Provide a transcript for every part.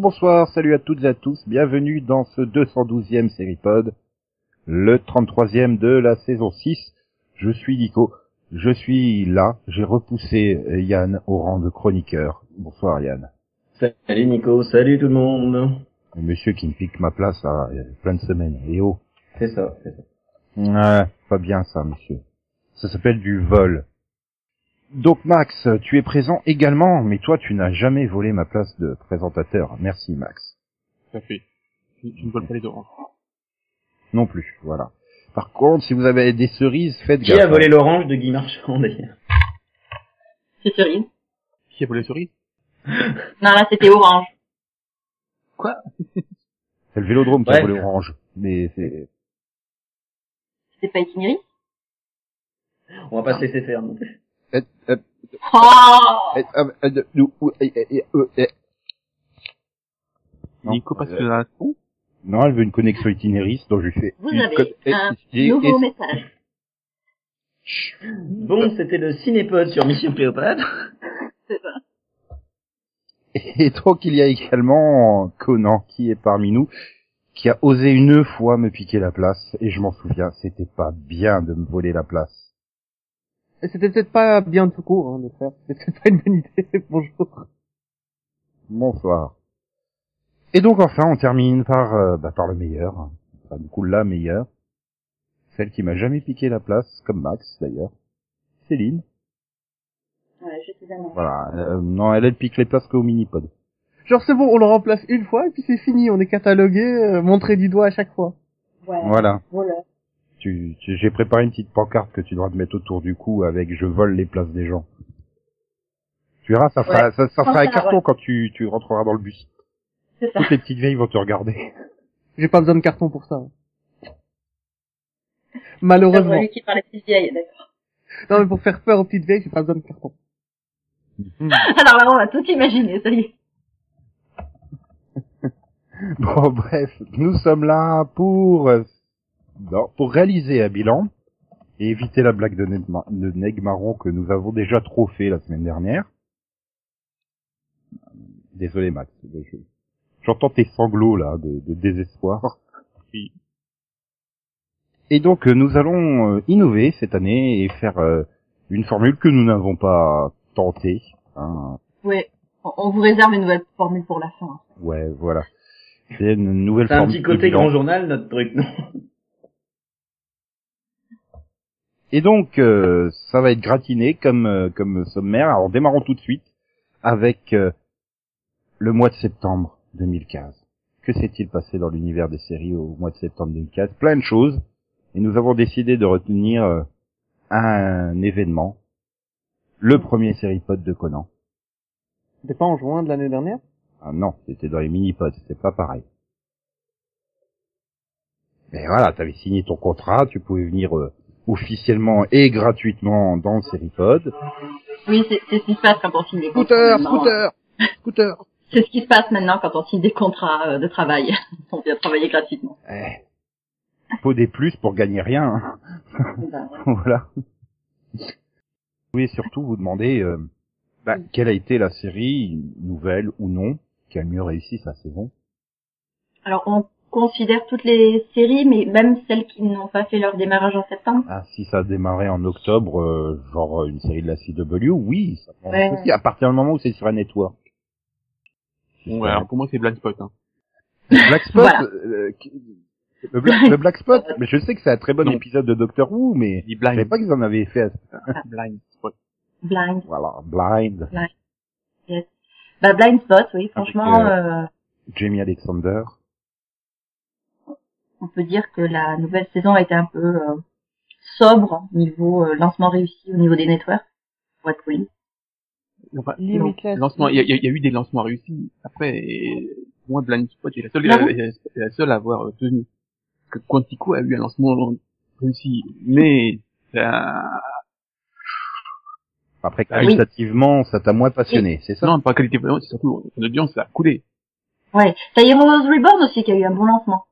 bonsoir, salut à toutes et à tous, bienvenue dans ce 212e Séripod, le 33e de la saison 6. Je suis Nico, je suis là, j'ai repoussé Yann au rang de chroniqueur. Bonsoir Yann. Salut Nico, salut tout le monde. Le monsieur qui me pique ma place là, il y a plein de semaines. Et oh. C'est ça, c'est ça. Ouais, pas bien ça, monsieur. Ça s'appelle du vol. Donc Max, tu es présent également, mais toi tu n'as jamais volé ma place de présentateur. Merci Max. Tout à fait. Je ne vole pas les oranges. Non plus, voilà. Par contre, si vous avez des cerises, faites Qui gaffe. a volé hein. l'orange de Guy Marchand d'ailleurs C'est cerise. Qui a volé les cerises Non, là, c'était orange. Quoi C'est le vélodrome qui a volé orange. Mais c'est... C'était pas itinéris On va pas se laisser faire non plus. Euh, euh, euh, euh, euh, euh, euh, euh, euh, euh. Nico passe euh, un pont Non, elle veut une connexion itinéris, donc je lui fais... Vous avez un nouveau message. Bon, c'était le cinépod sur Mission Cléopâtre. C'est ça. Et donc il y a également Conan qui est parmi nous, qui a osé une fois me piquer la place, et je m'en souviens, c'était pas bien de me voler la place. C'était peut-être pas bien tout court hein, de faire. C'était peut-être pas une bonne idée. Bonjour. Bonsoir. Et donc enfin on termine par, euh, bah, par le meilleur, enfin du coup la meilleure, celle qui m'a jamais piqué la place, comme Max d'ailleurs, Céline. Ouais, je suis un Voilà, euh, non elle elle pique les places qu'au mini-pod. Genre c'est bon, on le remplace une fois et puis c'est fini. On est catalogué, euh, montré du doigt à chaque fois. Ouais. Voilà. Voilà. Tu, tu- j'ai préparé une petite pancarte que tu dois te mettre autour du cou avec je vole les places des gens. Tu verras, ça fera, Ouais. ça, ça fera un carton ouais. quand tu, tu rentreras dans le bus. C'est ça. Toutes les petites vieilles vont te regarder. J'ai pas besoin de carton pour ça. hein. C'est Malheureusement. lui qui parlait plus vieille, d'accord. Non mais pour faire peur aux petites vieilles, j'ai pas besoin de carton. Alors là, on va tout imaginer, ça y est. Bon, bref, nous sommes là pour, euh, pour réaliser un bilan et éviter la blague de, Ned Ma- de Neg Marron que nous avons déjà trop fait la semaine dernière. Désolé Max, je- j'entends tes sanglots là de, de désespoir. Oui. Et donc euh, nous allons euh, innover cette année et faire euh, une formule que nous n'avons pas tentée. Hein. Ouais. On, on vous réserve une nouvelle formule pour la fin. Ouais, voilà. C'est une nouvelle C'est un formule petit côté grand journal notre truc, non? Et donc, euh, ça va être gratiné comme euh, comme sommaire. Alors, démarrons tout de suite avec euh, le mois de septembre 2015. Que s'est-il passé dans l'univers des séries au mois de septembre 2015 Plein de choses. Et nous avons décidé de retenir euh, un événement. Le premier série-pod de Conan. C'était pas en juin de l'année dernière? Ah non, c'était dans les mini-pods, c'était pas pareil. Mais voilà, t'avais signé ton contrat, tu pouvais venir euh, officiellement et gratuitement dans le série-pod. Oui, c'est c'est ce qui se passe quand on signe des contrats. Scooter, scooter, scooter. C'est ce qui se passe maintenant quand on signe des contrats euh, de travail. on vient travailler gratuitement. Eh, faut des plus pour gagner rien. hein. Ben, voilà. Je voulais surtout vous demander euh, bah, quelle a été la série, nouvelle ou non, qui a mieux réussi sa saison? Alors, on considère toutes les séries, mais même celles qui n'ont pas fait leur démarrage en septembre. Ah, si ça a démarré en octobre, euh, genre euh, une série de la CW, oui, ça prend Ouais. aussi, à partir du moment où c'est sur un network. Ouais, alors pour moi c'est Blind Spot. Hein. Black Spot, Voilà. euh, le, Black, le Black Spot, mais je sais que c'est un très bon Non. épisode de Doctor Who, mais Je savais Blind. pas qu'ils en avaient fait. Blind Spot. Blind. Voilà, Blind, Bah, Blind Spot, oui, franchement, Avec, euh, Jamie Alexander. On peut dire que la nouvelle saison a été un peu euh, sobre niveau euh, lancement réussi au niveau des networks, pour être poli. Enfin, Limitless. lancement, il y a, il y eu des lancements réussis. Après, et, moi Blind Spot est la seule, la, bon la- la seule à avoir euh, tenu. Parce que Quantico a eu un lancement réussi, mais ça, Après, Ah oui. qualitativement, ça t'a moins passionné, c'est ça? non, pas qualité, c'est surtout l'audience ça a coulé. Ouais. T'as Heroes Reborn aussi qui a eu un bon lancement.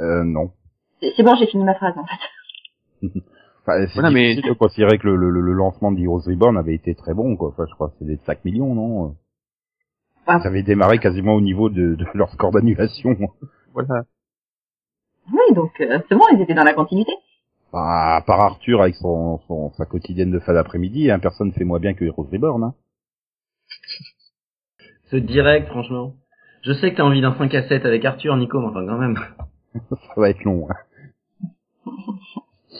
Euh, non. C'est c'est bon, j'ai fini ma phrase en fait. Enfin, c'est Voilà, mais- de considérer que le, le, le lancement de Heroes Reborn avait été très bon, quoi. Enfin, je crois que c'est des 5 millions, non. Ça avait démarré quasiment au niveau de, de leur score d'annulation. Voilà. Oui, donc euh, c'est bon, ils étaient dans la continuité. Bah, à part Arthur avec son, son sa quotidienne de fin d'après-midi, hein, personne fait moins bien que Heroes Reborn. Hein. Ce direct, franchement. Je sais que t'as envie d'un 5 à 7 avec Arthur, Nico, mais enfin quand même. Ça va être long. Hein.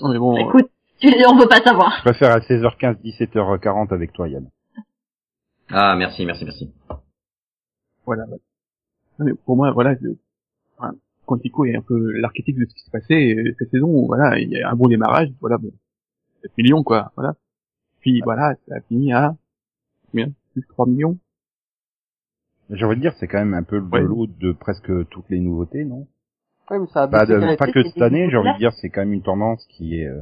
Non, mais bon, euh, Écoute, tu, on veut pas savoir. Je préfère à 16h15, 17h40 avec toi, Yann. Ah, merci, merci, merci. voilà. voilà. Non, mais pour moi, voilà, je- enfin, Quantico est un peu l'archétype de ce qui se passait euh, cette saison. Voilà, il y a un bon démarrage, voilà, bon, 7 millions, quoi, voilà. Puis voilà, ça a fini à, combien? Plus de 3 millions? J'ai envie de dire, c'est quand même un peu le Ouais. lot de presque toutes les nouveautés, non? Ouais, mais ça a Bah, de- Pas que cette année, j'ai envie de dire, c'est quand même une tendance qui est... Euh,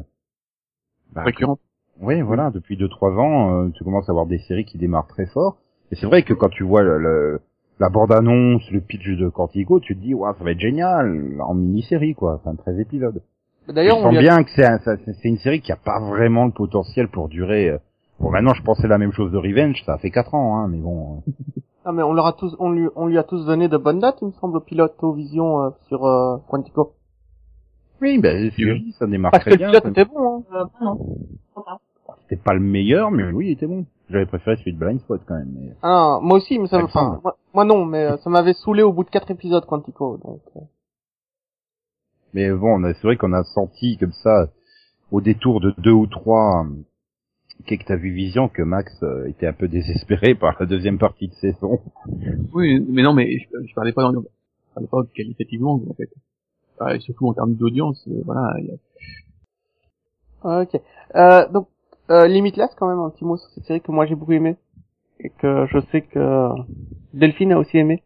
bah, Récurrente. Oui, voilà, depuis deux trois ans, euh, tu commences à avoir des séries qui démarrent très fort. Et c'est vrai que quand tu vois le, le- la bande-annonce, le pitch de Quantico, tu te dis, ouais, ça va être génial, en mini-série, quoi, enfin 13 épisodes. Je D'ailleurs, on a- bien que c'est un- une série qui a pas vraiment le potentiel pour durer... euh, Bon, maintenant, je pensais la même chose de Revenge, ça fait quatre ans, hein, mais bon... Ah, mais on leur a tous, on lui, on lui a tous donné de bonnes dates, il me semble, au pilote, au vision, euh, sur, euh, Quantico. Oui, ben, c'est oui, ça démarre Parce que très le bien. pilote était bon, hein. Euh, pas. C'était pas le meilleur, mais oui, il était bon. J'avais préféré celui de Blind Spot, quand même. mais- Ah, moi aussi, mais ça, enfin, moi, moi non, mais euh, ça m'avait saoulé au bout de quatre épisodes, Quantico, donc. euh. Mais bon, c'est vrai qu'on a senti comme ça, au détour de deux ou trois, que t'as vu Vision, que Max euh, était un peu désespéré par la deuxième partie de saison. Oui, mais non, mais je, je parlais pas, dans, je parlais pas qualitativement, en fait. Ah, surtout en termes d'audience, euh, voilà, a- Ah, Ok. Euh, donc, euh, Limitless, quand même, un petit mot sur cette série que moi j'ai beaucoup aimé. Et que je sais que Delphine a aussi aimé.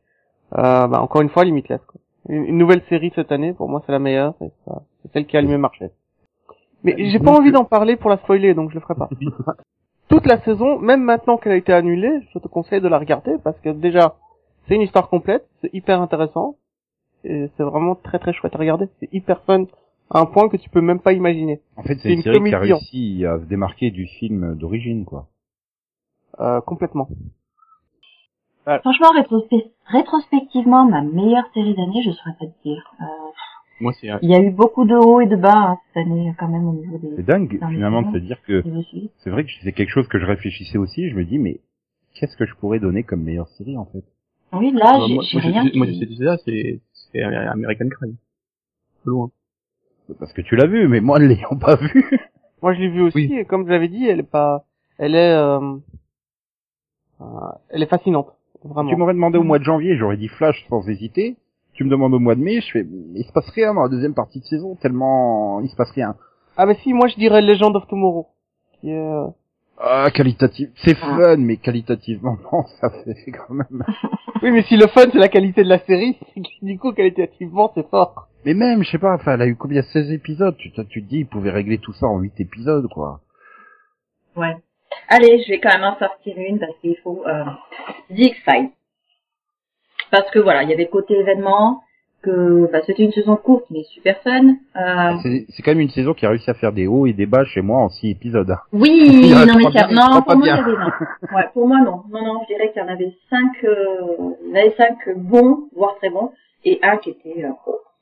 Euh, bah, encore une fois, Limitless, quoi. Une, une nouvelle série cette année, pour moi c'est la meilleure, c'est celle qui a le mieux marché. Mais j'ai pas envie d'en parler pour la spoiler, donc je le ferai pas. Toute la saison, même maintenant qu'elle a été annulée, je te conseille de la regarder parce que déjà, c'est une histoire complète, c'est hyper intéressant, et c'est vraiment très très chouette à regarder. C'est hyper fun, à un point que tu peux même pas imaginer. En fait, C'est une une série qui a hein. réussi à se démarquer du film d'origine, quoi. Euh, complètement. Franchement, rétrospe- rétrospectivement, ma meilleure série d'année, je saurais pas te dire. Euh, moi, c'est, il y a eu beaucoup de hauts et de bas hein, cette année, quand même, au niveau des, C'est dingue, finalement, de se dire que c'est vrai que c'est quelque chose que je réfléchissais aussi. Je me dis, mais qu'est-ce que je pourrais donner comme meilleure série, en fait? Oui, là, moi, j'ai moi, rien. moi, je qui- sais déjà, c'est, c'est American Crime. Loin. Parce que tu l'as vu, mais moi, ne l'ayant pas vu. Moi, je l'ai vu aussi, Oui. et comme je l'avais dit, elle est pas, elle est, euh, euh, elle est fascinante, vraiment. Tu m'aurais demandé au mois de janvier, j'aurais dit Flash sans hésiter. Tu me demandes au mois de mai, je fais, il se passe rien dans la deuxième partie de saison, tellement il se passe rien. Ah bah si, moi je dirais Legend of Tomorrow, qui est, euh, Ah, qualitatif, c'est fun, mais qualitativement, non, ça fait quand même. oui, mais si le fun c'est la qualité de la série, du coup qualitativement c'est fort. Mais même, je sais pas, enfin, elle a eu combien 16 épisodes, tu, te- tu te dis, ils pouvaient régler tout ça en 8 épisodes, quoi. Ouais. Allez, je vais quand même en sortir une parce qu'il faut euh, The X-Files. Parce que voilà, il y avait le côté événement, que bah, c'était une saison courte mais super fun. Euh, C'est quand même une saison qui a réussi à faire des hauts et des bas chez moi en 6 épisodes. oui, non mais trois ça- bien, non, pour moi il y avait non. Ouais, pour moi non. Non non, je dirais qu'il y en avait cinq, euh, il y en avait cinq bons, voire très bons, et un qui était euh,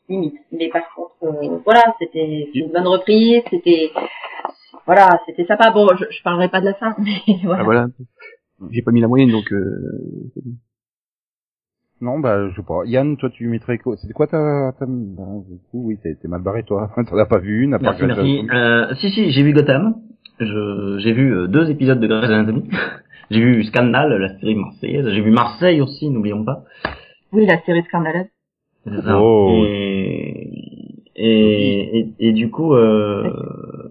limite. Mais par contre, euh, voilà, c'était c'était une bonne reprise, c'était voilà, c'était sympa. Bon, je, je parlerai pas de la fin, mais voilà. Ah, voilà. J'ai pas mis la moyenne, donc, euh, Non, bah, je sais pas. Yann, toi, tu mettrais quoi? C'était quoi ta, ta... bah, du coup, oui, t'es t'es mal barré, toi. T'en as pas vu une, à part Merci, merci. Euh, si, si, j'ai vu Gotham. Je, j'ai vu euh, deux épisodes de Grey's Anatomy. j'ai vu Scandal, la série marseillaise. J'ai vu Marseille aussi, n'oublions pas. Oui, la série scandaleuse. Oh. Et, et, et, et du coup, euh,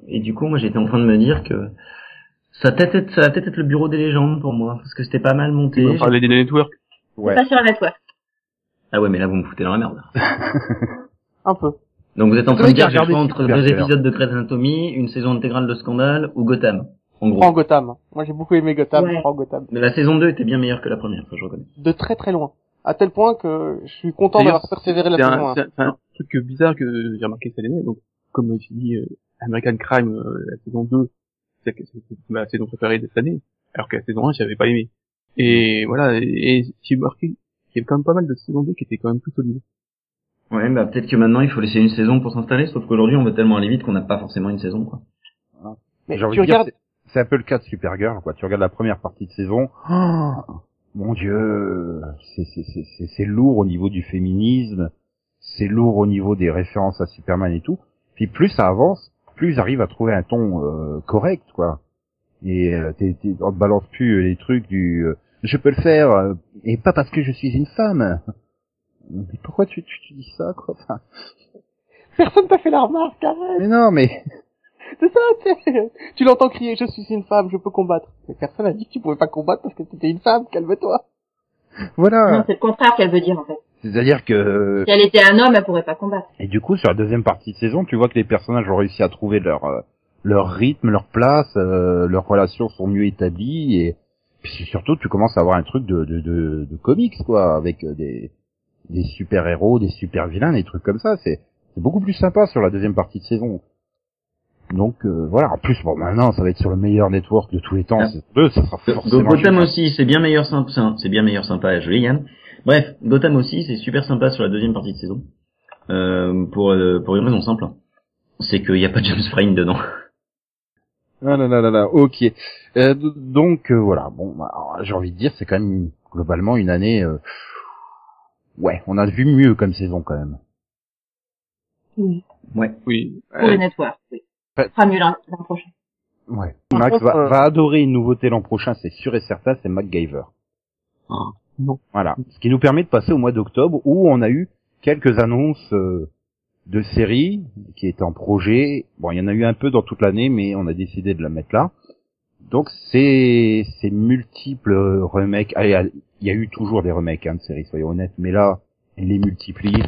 et du coup, moi, j'étais en train de me dire que ça va peut-être être, ça va peut-être être le bureau des légendes pour moi, parce que c'était pas mal monté. on parler des networks. Ouais. Pas sur la network. Ah ouais, mais là, vous me foutez dans la merde. Un peu. Donc vous êtes en train de dire j'ai entre deux épisodes de Grey's Anatomy, une saison intégrale de Scandale ou Gotham. En gros. Prends Gotham. Moi j'ai beaucoup aimé Gotham, Ouais. prends Gotham. Mais la saison 2 était bien meilleure que la première, ça je reconnais. De très très loin. À tel point que je suis content d'avoir persévéré la C'est saison un, 1. c'est un- truc bizarre que j'ai remarqué cette année, donc comme je dit euh, American Crime, euh, la saison 2, c'est c'est- c'est ma saison préférée de cette année, alors que la saison 1, j'avais pas aimé. Et voilà, et, j'ai remarqué qu'il y avait quand même pas mal de saison 2 qui étaient quand même plus solides. Ouais, bah peut-être que maintenant il faut laisser une saison pour s'installer, sauf qu'aujourd'hui on va tellement aller vite qu'on n'a pas forcément une saison, quoi. Mais tu regardes, c'est- un peu le cas de Supergirl, quoi. Tu regardes la première partie de saison, oh, mon dieu, c'est c'est c'est c'est- c'est lourd au niveau du féminisme, c'est lourd au niveau des références à Superman et tout. Puis plus ça avance, plus ils arrivent à trouver un ton euh, correct, quoi. Et euh, t'es- t'es- on te balance plus les trucs du euh, je peux le faire euh, et pas parce que je suis une femme. Mais pourquoi tu, tu, tu dis ça, quoi enfin, personne t'a fait la remarque, arrête. Mais non, mais C'est ça, tu sais. Tu l'entends crier, je suis une femme, je peux combattre. Mais personne a dit que tu pouvais pas combattre parce que t'étais une femme, calme-toi. voilà. Non, c'est le contraire qu'elle veut dire en fait. C'est-à-dire que Si elle était un homme, elle pourrait pas combattre. Et du coup, sur la deuxième partie de saison, tu vois que les personnages ont réussi à trouver leur euh, leur rythme, leur place, euh, leurs relations sont mieux établies et puis surtout tu commences à avoir un truc de de de, de comics quoi, avec euh, des des super héros, des super vilains, des trucs comme ça. C'est c'est beaucoup plus sympa sur la deuxième partie de saison. Donc euh, voilà. En plus, bon, maintenant, ça va être sur le meilleur network de tous les temps. Ah. C'est ça sera forcément. Gotham aussi, c'est bien meilleur sympa, c'est bien meilleur sympa, joli Yann. Bref, Gotham aussi, c'est super sympa sur la deuxième partie de saison. Euh, pour euh, pour une raison simple, c'est qu'il n'y a pas James Frain dedans. Ah là là là là, ok. Euh, donc euh, voilà, bon, bah, j'ai envie de dire, c'est quand même globalement une année. euh, Ouais, on a vu mieux comme saison quand même. Oui. Ouais. Oui. Pour Euh, les networks, oui. Ce sera mieux l'an prochain. Ouais. Par Max contre, va, euh, va adorer une nouveauté l'an prochain, c'est sûr et certain, c'est MacGyver. Ah, non. Voilà. Ce qui nous permet de passer au mois d'octobre où on a eu quelques annonces euh, de séries qui étaient en projet. Bon, il y en a eu un peu dans toute l'année, mais on a décidé de la mettre là. Donc c'est ces multiples remakes. Allez, il y a eu toujours des remakes hein, de séries, soyons honnêtes, mais là, ils les multiplient.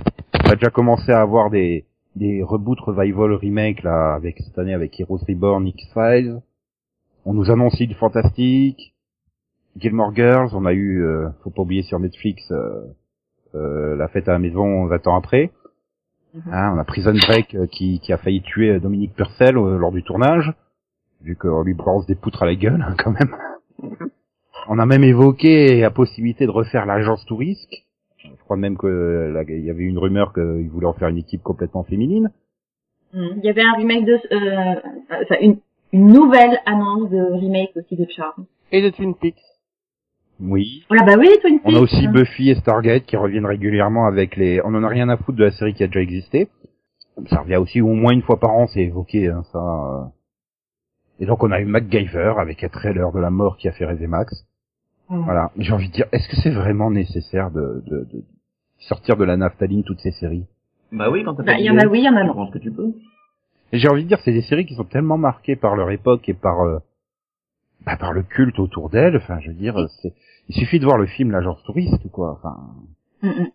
On a déjà commencé à avoir des des reboots revival remake là avec cette année avec Heroes Reborn, X-Files. On nous annonce du fantastique. Gilmore Girls, on a eu, euh, faut pas oublier sur Netflix, euh, euh, la fête à la maison 20 ans après. Mhm. Hein, on a Prison Break euh, qui, qui a failli tuer euh, Dominique Purcell euh, lors du tournage, vu qu'on lui balance des poutres à la gueule hein, quand même. On a même évoqué la possibilité de refaire l'agence Tourisque. Je crois même que euh, là, il y avait une rumeur qu'il voulait en faire une équipe complètement féminine. Mm. Il y avait un remake de, euh, enfin une, une nouvelle annonce de remake aussi de Charm. Et de Twin Peaks. Oui. Voilà, bah oui, Twin On a Peaks. aussi Buffy et Stargate qui reviennent régulièrement avec les. On en a rien à foutre de la série qui a déjà existé. Ça revient aussi au moins une fois par an, c'est évoqué hein, ça. euh. Et donc on a eu MacGyver avec un trailer de la mort qui a fait rêver Max. Voilà. J'ai envie de dire, est-ce que c'est vraiment nécessaire de, de, de sortir de la naphtaline toutes ces séries? Bah oui, quand t'as Bah, il y en a oui, il y en a tu non. prends ce que tu peux. J'ai envie de dire, c'est des séries qui sont tellement marquées par leur époque et par euh, bah, par le culte autour d'elles. Enfin, je veux dire, c'est il suffit de voir le film L'agence touriste, quoi. Enfin, Mm, mm.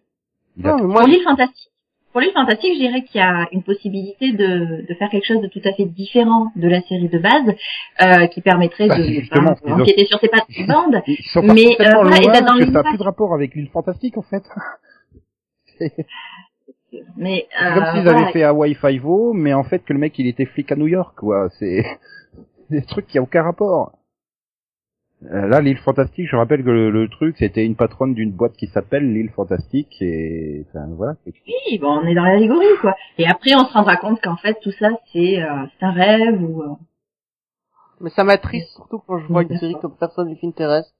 il a Non, mais moi, Pour l'île fantastique. Pour l'île fantastique, je dirais qu'il y a une possibilité de, de faire quelque chose de tout à fait différent de la série de base, euh, qui permettrait Bah, de, justement qu'ils ont- sur ces pattes bandes. Ils sont Mais, euh, voilà, et loin bah, dans que ça n'a plus de rapport avec l'île fantastique en fait. Mais C'est euh, comme s'ils voilà. avaient fait Hawaii Five-O, mais en fait que le mec il était flic à New York, quoi. C'est des trucs qui a aucun rapport. Euh, là, l'île fantastique, je rappelle que le, le truc, c'était une patronne d'une boîte qui s'appelle l'île fantastique, et enfin voilà. Oui, bon, on est dans l'allégorie, quoi. Et après, on se rendra compte qu'en fait, tout ça, c'est euh, c'est un rêve ou... euh, mais ça m'attriste surtout quand je vois une série comme Personne ne Terrestre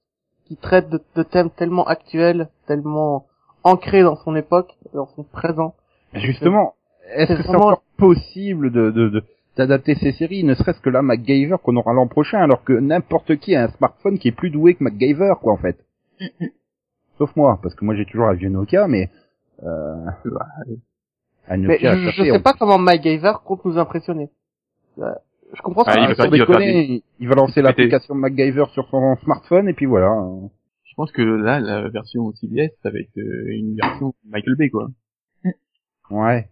qui traite de, de thèmes tellement actuels, tellement ancrés dans son époque, dans son présent. Justement, est-ce c'est que c'est vraiment- encore possible de, de, de- d'adapter ces séries, ne serait-ce que là MacGyver qu'on aura l'an prochain, alors que n'importe qui a un smartphone qui est plus doué que MacGyver, quoi, en fait. Sauf moi, parce que moi j'ai toujours un vieux Nokia, mais euh, bah, un Mais Nokia à je, je taper, sais on- pas comment MacGyver compte nous impressionner. Euh, Je comprends Ah, ça. il va il va faire déconner, il va lancer l'application MacGyver sur son smartphone et puis voilà. je pense que là, la version CBS, ça va être euh, une version Michael Bay, quoi. Ouais.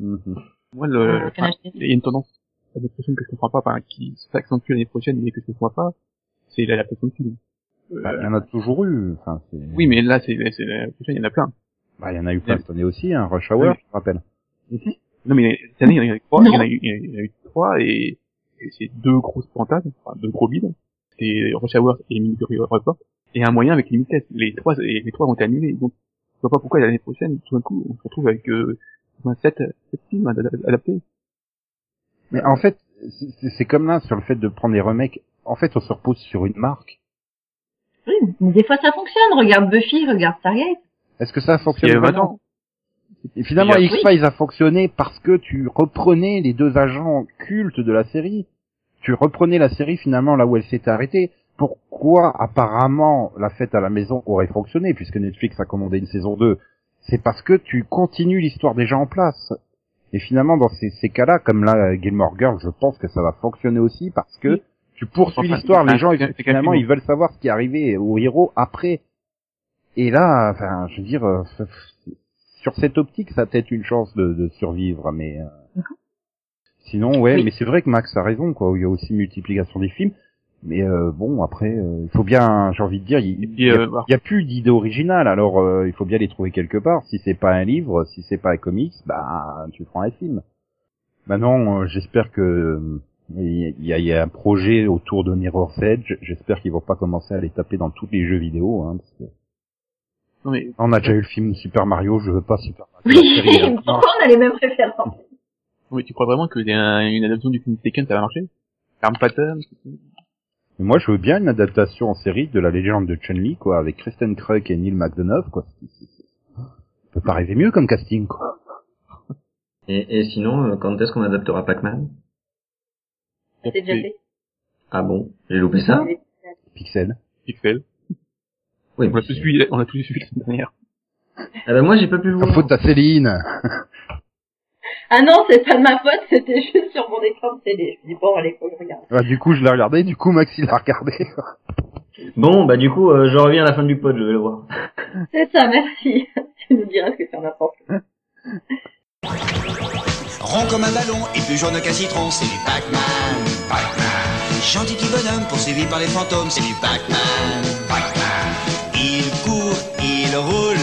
Moi, le, enfin, Canal il y a une tendance l'année prochaine que je comprends pas, enfin, qui s'accentue l'année prochaine, mais que je comprends pas, c'est l'adaptation de film. Bah, il y en a toujours eu. Enfin, c'est- oui, mais là, c'est, c'est l'année prochaine, il y en a plein. bah, il y en a eu plein cette année aussi, hein, Rush Hour, Oui. je me rappelle. Non mais cette année, il y en a eu trois, Non. il y en a eu, il y en a eu trois et, et c'est deux grosses fantasmes, enfin deux gros bides. C'est Rush Hour et Military Report. Et un moyen avec Limitless. Les trois, les, les trois ont été annulés. Donc, je vois pas pourquoi l'année prochaine, tout d'un coup, on se retrouve avec, euh, 7, sept films ad- ad- adaptés. Mais en fait, c'est- comme là sur le fait de prendre des remakes. En fait, on se repose sur une marque. Oui, mais des fois ça fonctionne. Regarde Buffy, regarde Stargate. Est-ce que ça fonctionne y a 20 vraiment. Et finalement, Oui. X-Files a fonctionné parce que tu reprenais les deux agents cultes de la série. Tu reprenais la série finalement là où elle s'était arrêtée. Pourquoi apparemment la fête à la maison aurait fonctionné puisque Netflix a commandé une saison 2 C'est parce que tu continues l'histoire déjà en place. Et finalement, dans ces, ces cas-là, comme là, Gilmore Girls, je pense que ça va fonctionner aussi parce que Oui. tu poursuis Enfin, l'histoire. Les gens, ils- finalement, ils veulent savoir ce qui est arrivé au héros après. Et là, enfin, je veux dire, euh, sur cette optique, ça a peut-être une chance de, de survivre, mais euh, sinon, ouais. Oui. Mais c'est vrai que Max a raison, quoi. Il y a aussi multiplication des films, mais euh, bon, après, euh, il faut bien, j'ai envie de dire, il, Et puis, il y a, euh, a plus d'idées originales, alors euh, il faut bien les trouver quelque part. Si c'est pas un livre, si c'est pas un comics, bah tu prends un film. Maintenant, euh, j'espère que euh, il y, a, il y a un projet autour de Mirror's Edge. J'espère qu'ils vont pas commencer à les taper dans tous les jeux vidéo, hein, parce que Non mais, on a déjà eu le film Super Mario, je veux pas Super Mario. Oui, série, hein. Pourquoi on a les mêmes références non, mais tu crois vraiment que une adaptation du film Taken, ça va marcher? Arm Pattern, Mais moi, je veux bien une adaptation en série de la légende de Chun-Li, quoi, avec Kristen Krug et Neil McDonough, quoi. On peut pas rêver mieux comme casting, quoi. Et, et sinon, euh, quand est-ce qu'on adaptera Pac-Man? C'est déjà fait. Ah bon? J'ai loupé ça? Pixel. Pixel. Oui. On a tous suivi, on a tous suivi la semaine dernière. Ah ben moi j'ai pas pu voir. faute à Céline. Ah non, c'est pas de ma faute, c'était juste sur mon écran de télé. Je me dis bon, allez, faut que je regarde. Ah, du coup, je l'ai regardé, du coup, Maxi l'a regardé. Bon, bah du coup, euh, je reviens à la fin du pod, je vais le voir. C'est ça, merci. tu nous diras ce que tu en as pensé. Rond comme un ballon et plus jaune qu'un citron, c'est du Pac-Man. Pac-Man. Gentil petit bonhomme poursuivi par les fantômes, c'est du Pac-Man. Pac-Man. Il court, il roule,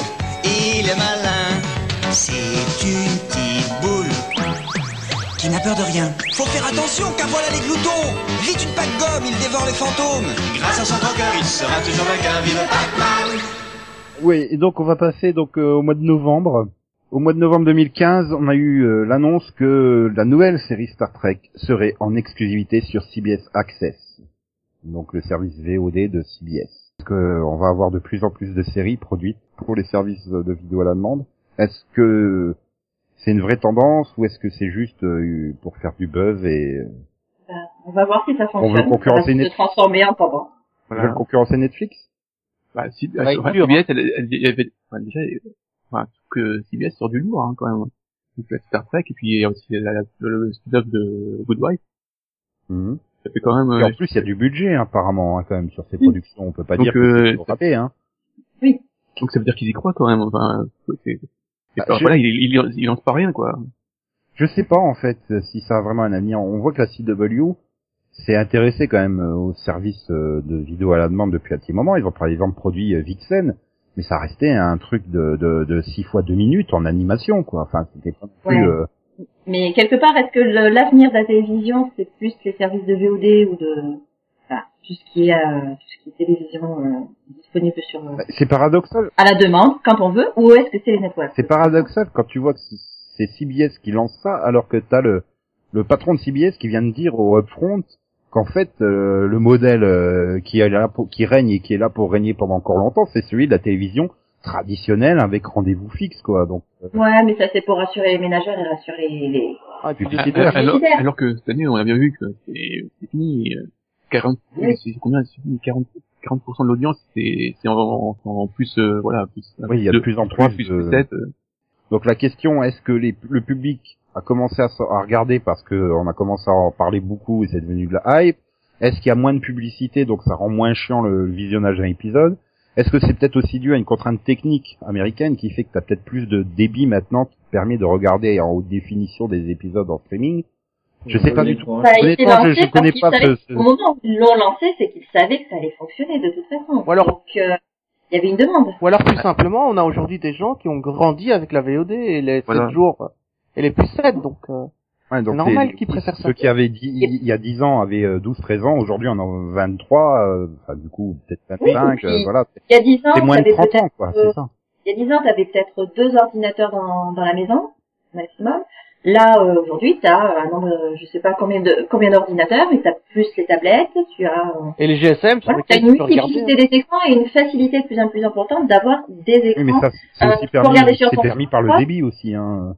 de rien. Faut faire attention car voilà les gloutons. Vite une pack gomme, il dévore les fantômes. Grâce à son croqueur, il sera toujours vainqueur. Vive Pac-Man. Oui, et donc on va passer donc euh, au mois de novembre. Au mois de novembre 2015, on a eu euh, l'annonce que la nouvelle série Star Trek serait en exclusivité sur CBS Access, donc le service VOD de CBS. Parce que euh, on va avoir de plus en plus de séries produites pour les services de vidéo à la demande? Est-ce que c'est une vraie tendance ou est-ce que c'est juste euh, pour faire du buzz et euh, Ben, on va voir si ça On veut fonctionne. concurrencer Ça va se Netflix. transformer en tendance. ils veulent concurrencer Netflix? Bah, si, Ça va sur CBS, elle, elle, y avait, enfin, déjà, euh, enfin, que CBS sort du lourd, hein, quand même. Donc, la Star Trek, et puis il y a aussi la, la- le, spin-off de Good Wife. Mhm. Ça fait quand même, Et euh, en plus, il y a du budget apparemment hein, quand même sur ces Oui. productions. On peut pas Donc, dire que euh, c'est raté. Hein. donc ça veut dire qu'ils y croient quand même, enfin, euh, c'est, Bah, je- voilà, il, il, il lance pas rien, quoi. Je sais pas en fait si ça a vraiment un avenir. On voit que la CW s'est intéressée quand même euh, au service euh, de vidéo à la demande depuis un petit moment. Ils ont par exemple produit euh, Vixen, mais ça restait un truc de, de, de 6 fois 2 minutes en animation quoi. Enfin c'était pas non plus... Ouais. euh, Mais quelque part, est-ce que l'avenir de la télévision, c'est plus les services de VOD ou de, enfin, tout ce qui est, euh, tout ce qui est télévision euh, disponible sur euh, bah, C'est paradoxal. à la demande quand on veut, ou est-ce que c'est les networks? C'est paradoxal quand tu vois que c'est- CBS qui lance ça alors que t'as le, le patron de CBS qui vient de dire au upfront qu'en fait euh, le modèle euh, qui est là pour, qui règne et qui est là pour régner pendant encore longtemps, c'est celui de la télévision traditionnelle avec rendez-vous fixe quoi. Donc euh, Ouais, mais ça c'est pour rassurer les ménageurs et rassurer les. les... Ah, et puis. Alors, alors, que cette année, on a bien vu que c'est, c'est fini, euh, 40, Oui. c'est combien, fini, 40, 40% de l'audience, c'est, c'est en, en, en plus, euh, voilà, plus, Oui, il y a de plus en trois, plus plus, de- plus sept, euh, Donc la question est-ce que les- le public a commencé à regarder parce que on a commencé à en parler beaucoup et c'est devenu de la hype. Est-ce qu'il y a moins de publicité donc ça rend moins chiant le visionnage d'un épisode? Est-ce que c'est peut-être aussi dû à une contrainte technique américaine qui fait que tu as peut-être plus de débit maintenant qui te permet de regarder en haute définition des épisodes en streaming? Je sais pas du tout. Ça a été Honnêtement, je- je connais pas savaient- ce- ce- Au moment où ils l'ont lancé, c'est qu'ils savaient que ça allait fonctionner de toute façon. Ou alors- Donc, euh, il y avait une demande. Ou alors plus simplement, on a aujourd'hui des gens qui ont grandi avec la VOD et les Voilà. 7 jours elle est plus saine, donc euh, Ouais, donc C'est normal les- qu'ils préfèrent ça. Ceux qui avaient dit, il y a 10 ans avaient euh, 12, 13 ans, aujourd'hui on en a 23, euh, enfin du coup peut-être 25, Oui, euh, puis- voilà. Il y a 10 ans, C'est moins de t'avais 30 peut-être ans, quoi, euh, c'est ça. Il y a 10 ans, tu avais peut-être deux ordinateurs dans, dans la maison, maximum. Là, euh, aujourd'hui, tu as un nombre, euh, je sais pas combien de combien d'ordinateurs, mais tu as plus les tablettes, tu as, euh, et les GSM voilà, tu as une multiplicité des écrans et une facilité de plus en plus importante d'avoir des Oui, mais écrans. ça, c'est Euh, aussi permis, regarder sur permis par le débit aussi, hein.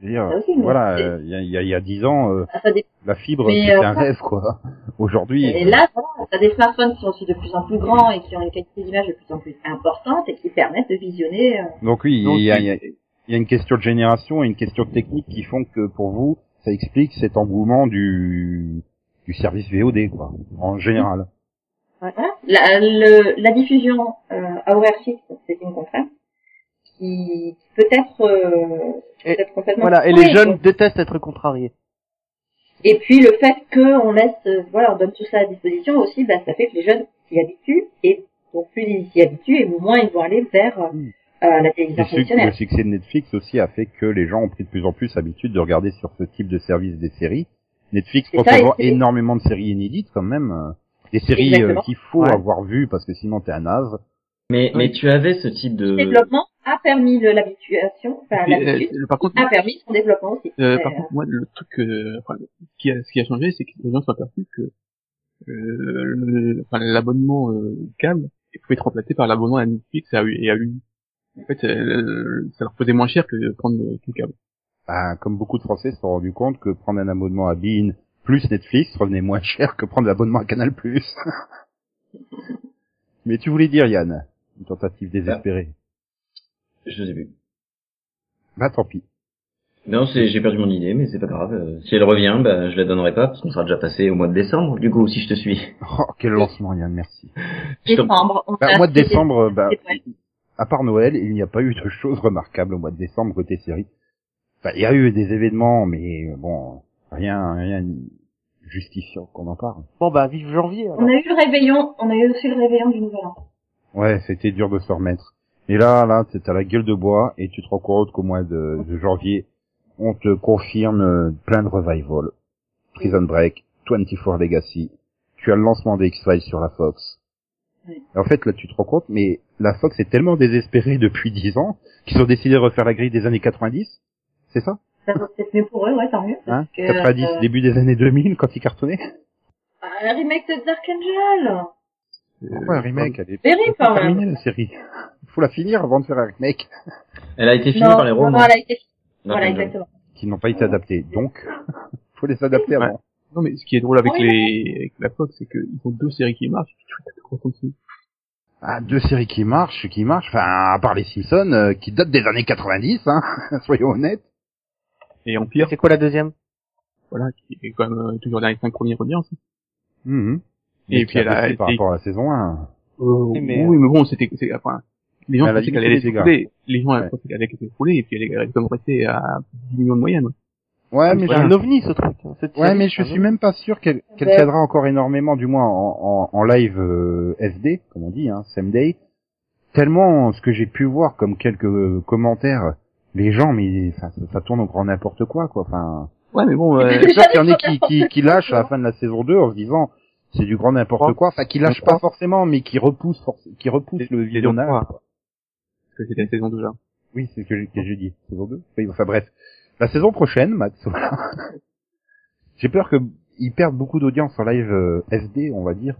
Je veux dire, aussi, mais voilà, euh, il y, a, il y a- il y a 10 ans, euh, ça dé- la fibre, c'était euh, un rêve, quoi. Aujourd'hui, Et là, tu as des smartphones qui sont aussi de plus en plus grands et qui ont une qualité d'image de plus en plus importante et qui permettent de visionner. euh, donc oui, il y a, il y a- il y a une question de génération et une question de technique qui font que pour vous, ça explique cet engouement du, du service VOD, quoi, en général. Voilà. La, le- la diffusion euh, à horaire fixe, c'est une contrainte qui peut être, euh, peut être complètement. Voilà, et les jeunes détestent être contrariés. Et puis le fait qu'on laisse, euh, voilà, on donne tout ça à disposition aussi, bah, ça fait que les jeunes s'y habituent et donc plus ils s'y habituent et moins ils vont aller vers euh, Mm. Euh, la Le, télévision traditionnelle. le succès de Netflix aussi a fait que les gens ont pris de plus en plus l'habitude de regarder sur ce type de service des séries. Netflix c'est- énormément de séries inédites quand même. euh, Des séries euh, qu'il faut Ouais. avoir vues parce que sinon t'es un naze. Mais, mais tu avais ce type Le de... développement a permis de l'habituation, enfin euh, le- par contre, a permis son développement aussi. euh, Euh, par contre, moi, le truc, euh, enfin, qui a, ce qui a changé, c'est que les gens sont aperçus que euh, le- enfin, l'abonnement euh, câble pouvait être remplacé par l'abonnement à Netflix et à, et à. En fait, euh, ça leur faisait moins cher que de prendre tout le câble. Ben, comme beaucoup de Français se sont rendus compte que prendre un abonnement à Bein plus Netflix revenait moins cher que prendre l'abonnement à Canal+. Mais tu voulais dire Yann, une tentative désespérée. Je sais plus. Bah tant pis. Non, c'est, j'ai perdu mon idée, mais c'est pas grave. Euh, Si elle revient, bah, je la donnerai pas, parce qu'on sera déjà passé au mois de décembre, du coup, si je te suis. Oh, quel lancement Yann, merci. Décembre, on Bah, au mois de décembre, bah, à part Noël, il n'y a pas eu de choses remarquables au mois de décembre côté série. Enfin, il y a eu des événements, mais bon, rien, rien justifiant qu'on en parle. Bon bah vive janvier. alors. On a eu le réveillon, on a eu aussi le réveillon du Nouvel An. Ouais, c'était dur de se remettre. Et là, là, t'as la gueule de bois et tu te rends compte qu'au mois de, de janvier, on te confirme euh, plein de revival. Prison Break, 24 Legacy. Tu as le lancement des X-Files sur la Fox. Oui. En fait, là, tu te rends compte, mais la Fox est tellement désespérée depuis 10 ans qu'ils ont décidé de refaire la grille des années 90. C'est ça? Ça va peut-être mieux pour eux, ouais, tant mieux. hein? parce que, 90, euh, début des années 2000, quand ils cartonnaient? Ah, Un remake de Dark Angel. Pourquoi un remake? Elle est pas quand même. terminée, la série. Il faut la finir avant de faire un remake. Elle a été finie Non, par les non, romans. non, elle a été Dark Voilà, exactement. qui n'ont pas été adaptés. Donc, faut les adapter Ouais. avant. Non, mais ce qui est drôle avec Oui. les, avec la Fox, c'est qu'ils ont deux séries qui marchent, et. Ah, deux séries qui marchent, qui marchent, enfin, à part les Simpsons, euh, qui datent des années 90, hein, soyons honnêtes. Et Empire, C'est quoi la deuxième? voilà, qui est quand même euh, toujours dans les cinq premières audiences. Mhm. Et Mais puis elle a par été- rapport à la saison 1. Euh, Oui, mais, oui, mais bon, c'était, c'est, enfin, les gens Elle a pensaient qu'elle que allait c'était s'écrouler. Les gens pensaient qu'elle allait s'écrouler, et puis elle est elle est comme restée à 10 millions de moyenne. Ouais, mais C'est je, un ovni ce truc. Cette ouais, série, mais je suis même pas sûr qu'elle qu'elle Ouais. tiendra encore énormément, du moins en, en, en live euh, SD, comme on dit, hein, same day. Tellement ce que j'ai pu voir comme quelques euh, commentaires, les gens, mais enfin, ça, ça tourne au grand n'importe quoi, quoi. Enfin, Ouais, mais bon, euh, j'espère qu'il y en a qui, qui, qui lâchent à la fin de la saison 2 en se disant c'est du grand n'importe quoi. Enfin, qui lâchent pas forcément, mais qui repoussent, qui repoussent le visionnage. parce que c'était la saison 2 là. Oui, c'est ce que j'ai que j'ai dit. Saison 2 Oui, enfin bref. La saison prochaine, Max, voilà. J'ai peur que ils perdent beaucoup d'audience en live euh, SD, on va dire.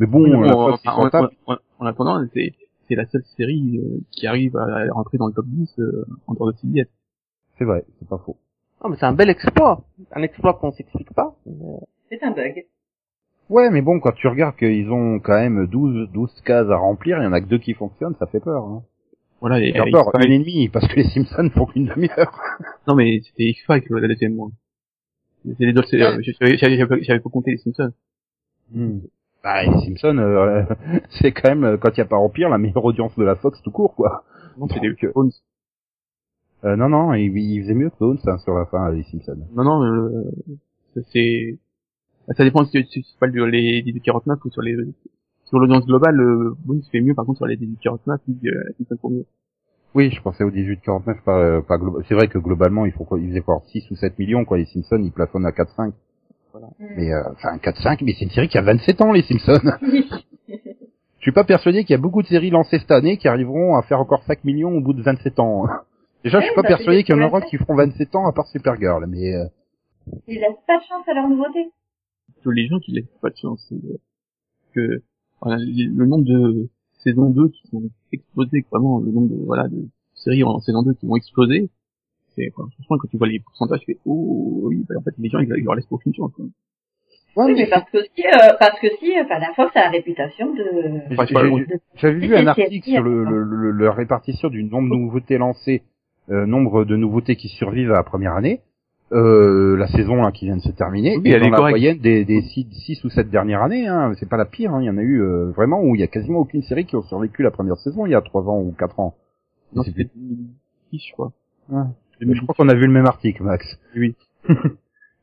Mais bon, Oui, mais euh, en, s'en tapent. en- en- en attendant, c'est, c'est la seule série euh, qui arrive à rentrer dans le top 10 euh, en dehors de CBS. C'est vrai, c'est pas faux. Non, mais c'est un bel exploit. Un exploit qu'on s'explique pas. mais- C'est un bug. Ouais, mais bon, quand tu regardes qu'ils ont quand même 12, 12 cases à remplir, il y en a que deux qui fonctionnent, ça fait peur. Hein. Voilà, et, Et et encore, X-Files- une et demie, parce que les Simpsons font qu'une demi-heure. Non, mais c'était X-Files la deuxième, moi. C'est les autres, c'est, euh, j'avais, j'avais, j'avais j'avais pas compté les Simpsons. Hmm. Bah, les Simpsons, euh, c'est quand même, quand il n'y a pas Empire, la meilleure audience de la Fox tout court, quoi. Non, c'était Donc, euh, Bones. Euh, non, non, il, il faisait mieux que Bones hein, sur la fin, les Simpsons. Non, non, euh, ça, c'est, ça dépend si tu, si tu parles de les 18-49 ou sur les, sur l'audience globale, euh, Bones fait mieux par contre sur les 18-49, puis, euh, Simpsons pour mieux. Oui, je pensais au 18-49, pas, euh, pas C'est vrai que globalement, il faut quoi, ils faisaient quoi, 6 ou 7 millions, quoi, les Simpsons, ils plafonnent à 4-5. Mais, euh, enfin, 4-5, mais c'est une série qui a 27 ans, les Simpsons. Je suis pas persuadé qu'il y a beaucoup de séries lancées cette année qui arriveront à faire encore 5 millions au bout de 27 ans. Déjà, je suis pas bah, persuadé qu'il y en aura qui feront 27 ans à part Supergirl, mais euh, Ils laissent pas de chance à leur nouveauté. tous les gens qui laissent pas de chance. c'est, euh, que voilà, le nombre de saisons 2 qui sont explosées, vraiment le nombre de voilà de séries en saison 2 qui vont exploser, c'est enfin, franchement quand tu vois les pourcentages, tu fais oh oui, bah, en fait les gens ils, ils leur laissent aucune chance. Quoi. oui, mais parce que si, euh, parce que si, enfin, la Fox a la réputation de, j'avais vu un article sur le, attends. le, le- la répartition du nombre de nouveautés lancées, euh, nombre de nouveautés qui survivent à la première année. Euh, la saison là qui vient de se terminer, Oui, et elle dans est la moyenne des, des six, six ou sept dernières années, hein, c'est pas la pire, hein, il y en a eu euh, vraiment où il y a quasiment aucune série qui a survécu la première saison il y a trois ans ou quatre ans. Non, C'était- c'était 2010 je crois. Ouais. 2010. Je crois qu'on a vu le même article, Max. Oui.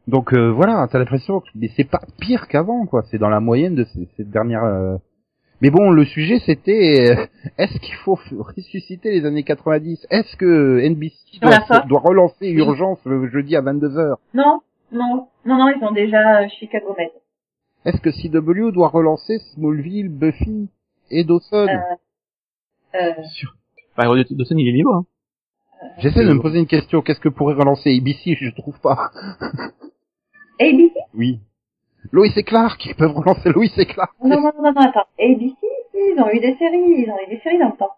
Donc euh, voilà, t'as l'impression que mais c'est pas pire qu'avant, quoi. C'est dans la moyenne de ces, ces dernières. Euh, Mais bon, le sujet c'était euh, est-ce qu'il faut ressusciter les années 90 Est-ce que NBC Sur doit, relancer Urgence le jeudi à 22 h Non, non, non, non, ils ont déjà euh, Chicago Med. Est-ce que CW doit relancer Smallville, Buffy et Dawson? Euh, euh, Sûr. Bah, Dawson il est libre. Hein. J'essaie de me poser une question. Qu'est-ce que pourrait relancer ABC Je trouve pas. ABC Oui. Lois et Clark, ils peuvent relancer Lois et Clark. Non, non, non, non, attends. ABC, ils ont eu des séries, ils ont eu des séries dans le temps.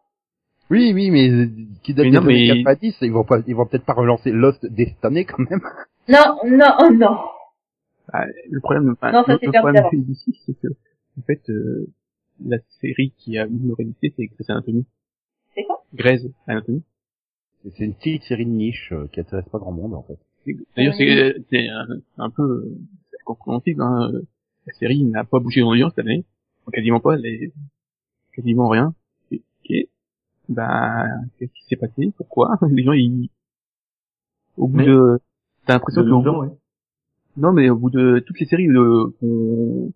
Oui, oui, mais euh, qui date Mais des non, années mais- 90, ils vont pas, ils vont peut-être pas relancer Lost dès cette année quand même. Non, non, oh non. Bah, le problème, enfin, Non, ça, le, c'est le problème d'avance. d'ici, c'est que en fait euh, la série qui a une réalité, c'est Grey's Anatomy. C'est quoi? Grey's Anatomy. C'est- C'est une petite série de niche euh, qui intéresse pas grand monde en fait. D'ailleurs, c'est c'est un, un peu euh, compréhensible. Hein. euh, La série n'a pas bougé audience cette année, quasiment pas, elle est- quasiment rien. Et, et, ben, qu'est-ce qui s'est passé? Pourquoi? Les gens, ils, au bout Mais- de, t'as l'impression que ouais. non, mais au bout de toutes les séries de, qu'on-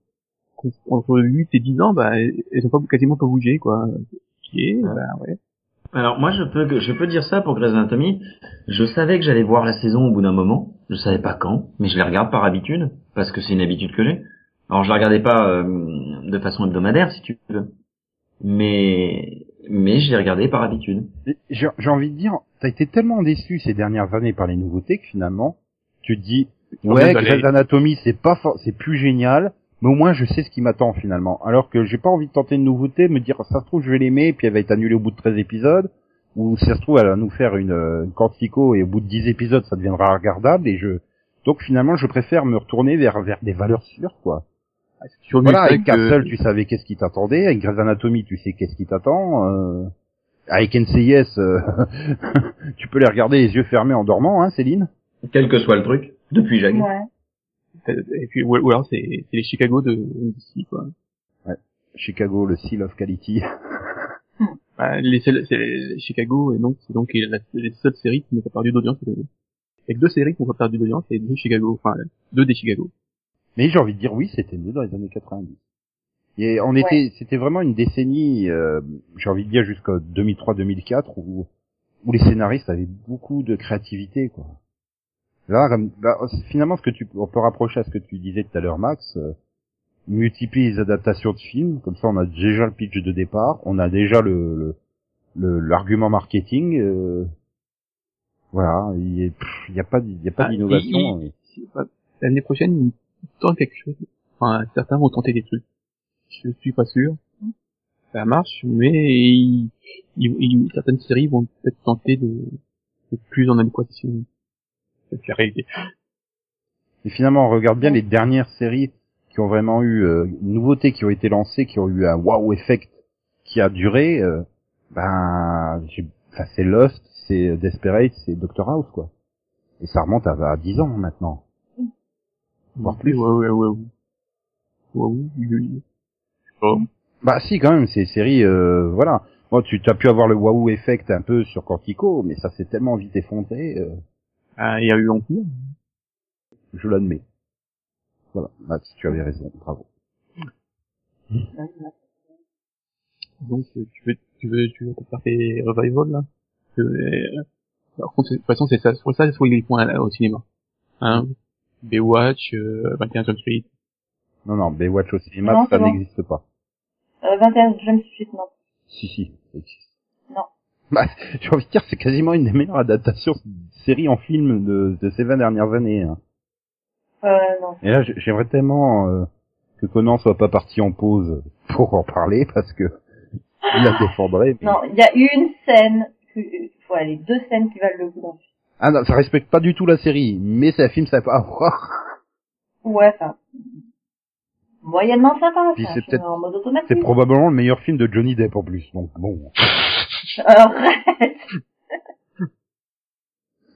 qu'on- entre 8 et 10 ans, bah, elles ont pas quasiment pas bougé, quoi. Qui est, bah, ouais. Alors moi je peux je peux dire ça pour Grey's Anatomy. Je savais que j'allais voir la saison au bout d'un moment. Je savais pas quand, mais je les regarde par habitude parce que c'est une habitude que j'ai. Alors je la regardais pas euh, de façon hebdomadaire si tu veux, mais mais je les regardais par habitude. J'ai j'ai envie de dire, t'as été tellement déçu ces dernières années par les nouveautés que finalement, tu te dis, ouais, Grey's Anatomy, c'est pas, for- c'est plus génial, mais au moins je sais ce qui m'attend finalement. Alors que j'ai pas envie de tenter une nouveauté, me dire, ça se trouve, je vais l'aimer, et puis elle va être annulée au bout de 13 épisodes, ou ça se trouve, elle va nous faire une, euh, une Quantico, et au bout de 10 épisodes, ça deviendra regardable, et je, donc finalement, je préfère me retourner vers, vers des valeurs sûres, quoi. Toujours Voilà, avec que- Castle, tu savais qu'est-ce qui t'attendait. Avec Grey's Anatomy, tu sais qu'est-ce qui t'attend. Euh... Avec NCIS, euh, tu peux les regarder les yeux fermés en dormant, hein, Céline Quel que soit le truc, depuis Jag. Ouais. Et puis, ou, ou alors, c'est, c'est les Chicago de, d'ici, quoi. Chicago, le Seal of Quality. Bah, les, seuls- c'est les Chicago, et donc, c'est donc la- les seules séries qui n'ont pas perdu d'audience. cette année. Il y a que deux séries qui n'ont pas perdu d'audience, et deux Chicago, enfin, deux des Chicago. Mais j'ai envie de dire, oui, c'était mieux dans les années 90. Et on était, c'était vraiment une décennie, euh, j'ai envie de dire jusqu'à 2003-2004, où, où les scénaristes avaient beaucoup de créativité, quoi. Là, finalement, ce que tu, on peut rapprocher à ce que tu disais tout à l'heure, Max, euh, multiplie les adaptations de films, comme ça on a déjà le pitch de départ, on a déjà le, le, le- l'argument marketing, euh, voilà, il y a, a pas, y a pas Ah, d'innovation. pas- L'année prochaine, ils tentent quelque chose. Enfin, certains vont tenter des trucs. Je suis pas sûr. Ça marche, mais ils- ils- ils- certaines séries vont peut-être tenter de, de plus en adéquation la réalité. Et finalement, on regarde bien les dernières séries qui ont vraiment eu euh, une nouveauté, qui ont été lancées, qui ont eu un wow effect qui a duré. euh, ben, j'ai- enfin, c'est Lost, c'est Desperate, c'est Doctor House, quoi. Et ça remonte à, à 10 ans maintenant. Voire plus. Ouais, ouais, ouais. ouais. Oui, oui. Bah si, quand même, ces séries, euh, voilà. Bon, tu as pu avoir le wow effect un peu sur Quantico, mais ça s'est tellement vite effondré, euh, il y a eu Empire. je l'admets. Voilà, Max, tu avais raison, bravo. Donc, euh, tu veux, tu veux, tu veux faire tes revivals, là? Euh, par contre, de toute façon, c'est ça, sur ça, soit les points là, au cinéma. Hein, Baywatch, euh, 21 Jump Street. Non, non, Baywatch au cinéma, Non, ça bon. n'existe pas. Euh, 21 Jump Street, non. Si, si, ça existe. Non. Bah, j'ai envie de dire, c'est quasiment une des meilleures adaptations de série en film de, de ces 20 dernières années. hein. Euh, non. Et là, j'ai- j'aimerais tellement euh, que Conan soit pas parti en pause pour en parler, parce que il la défendrait. mais- Non, il y a une scène, ouais, les deux scènes qui valent le coup film. Ah non, ça respecte pas du tout la série, mais c'est un film sympa à voir. Ouais, enfin, moyennement sympa, c'est peut-être-. C'est probablement le meilleur film de Johnny Depp en plus, donc bon. Arrête